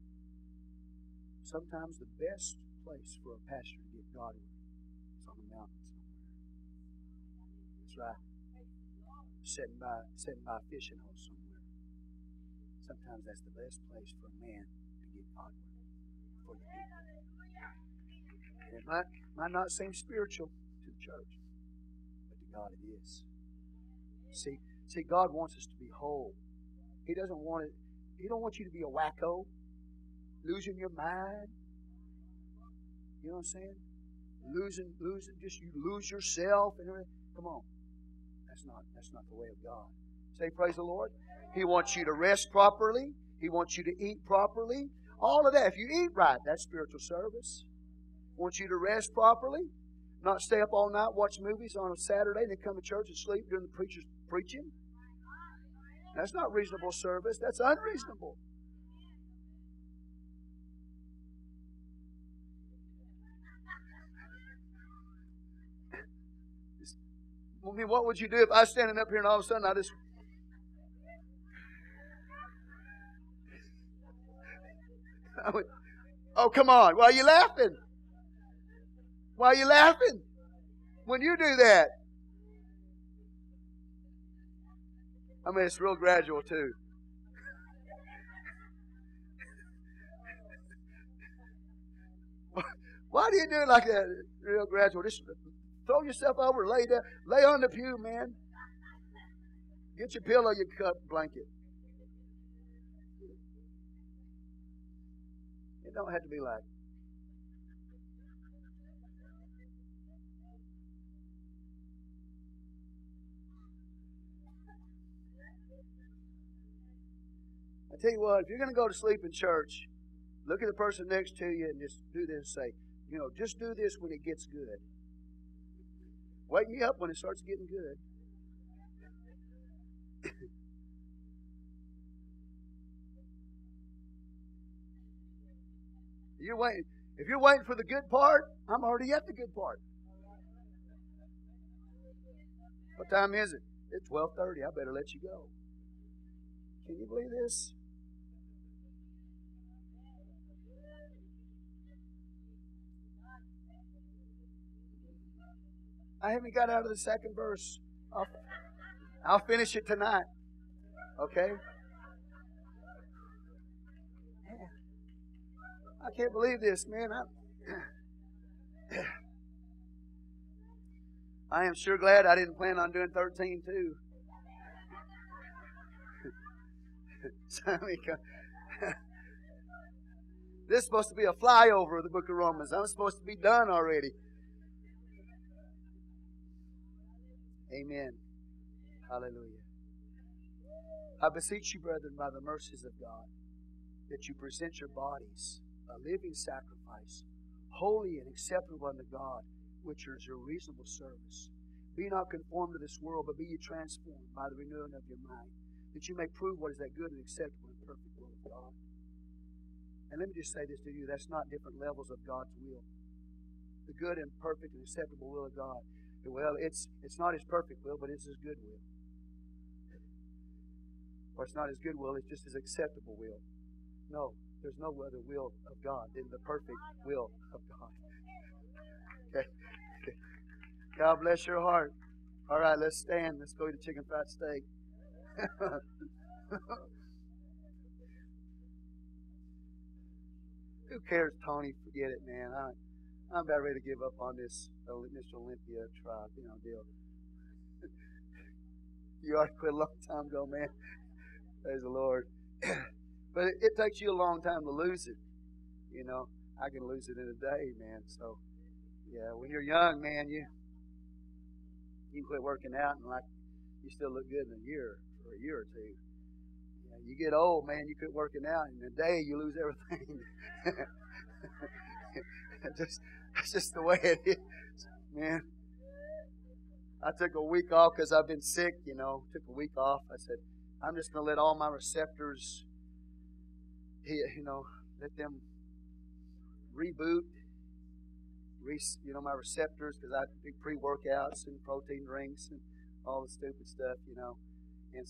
Sometimes the best place for a pastor to get Godward is on the mountain somewhere. That's right. Sitting by, sitting by a fishing hole somewhere. Sometimes that's the best place for a man to get Godward for the people. And it might, might not seem spiritual to the church, but to God it is. See, see, God wants us to be whole. He doesn't want it. He don't want you to be a wacko, losing your mind. You know what I'm saying? Losing, losing, just you lose yourself and everything. Come on, that's not that's not the way of God. Say praise the Lord. He wants you to rest properly. He wants you to eat properly. All of that. If you eat right, that's spiritual service. Wants you to rest properly, not stay up all night, watch movies on a Saturday, and then come to church and sleep during the preacher's preaching. That's not reasonable service. That's unreasonable. I mean, what would you do if I was standing up here and all of a sudden I just. I would, oh, come on. Why are you laughing? Why are you laughing? When you do that, I mean, it's real gradual, too. Why do you do it like that? Real gradual. Just throw yourself over, lay down, lay on the pew, man. Get your pillow, your cup, blanket. It don't have to be like tell you what, if you're going to go to sleep in church, look at the person next to you and just do this. Say, you know, just do this when it gets good. Wake me up when it starts getting good. you're waiting. If you're waiting for the good part, I'm already at the good part. What time is it? It's 12:30. I better let you go. Can you believe this? I haven't got out of the second verse. I'll, I'll finish it tonight. Okay? I can't believe this, man. I, I am sure glad I didn't plan on doing 13 too. this is supposed to be a flyover of the book of Romans. I'm supposed to be done already. Amen. Hallelujah. I beseech you, brethren, by the mercies of God, that you present your bodies a living sacrifice, holy and acceptable unto God, which is your reasonable service. Be not conformed to this world, but be ye transformed by the renewing of your mind, that you may prove what is that good and acceptable and perfect will of God. And let me just say this to you that's not different levels of God's will. The good and perfect and acceptable will of God. Well, it's, it's not His perfect will, but it's His good will. Or it's not His good will, it's just His acceptable will. No, there's no other will of God than the perfect will of God. Okay. God bless your heart. All right, let's stand. Let's go to chicken fried steak. Who cares, Tony? Forget it, man. I, I'm about ready to give up on this Mr. Olympia tribe, you know, deal. you to quit a long time ago, man. Praise the Lord. But it, it takes you a long time to lose it. You know, I can lose it in a day, man. So, yeah, when you're young, man, you you can quit working out and like you still look good in a year or a year or two. Yeah, you get old, man, you quit working out, and in a day you lose everything. just that's just the way it is, man. I took a week off because I've been sick. You know, took a week off. I said, I'm just going to let all my receptors you know, let them reboot, re, you know, my receptors because I do pre workouts and protein drinks and all the stupid stuff, you know. And so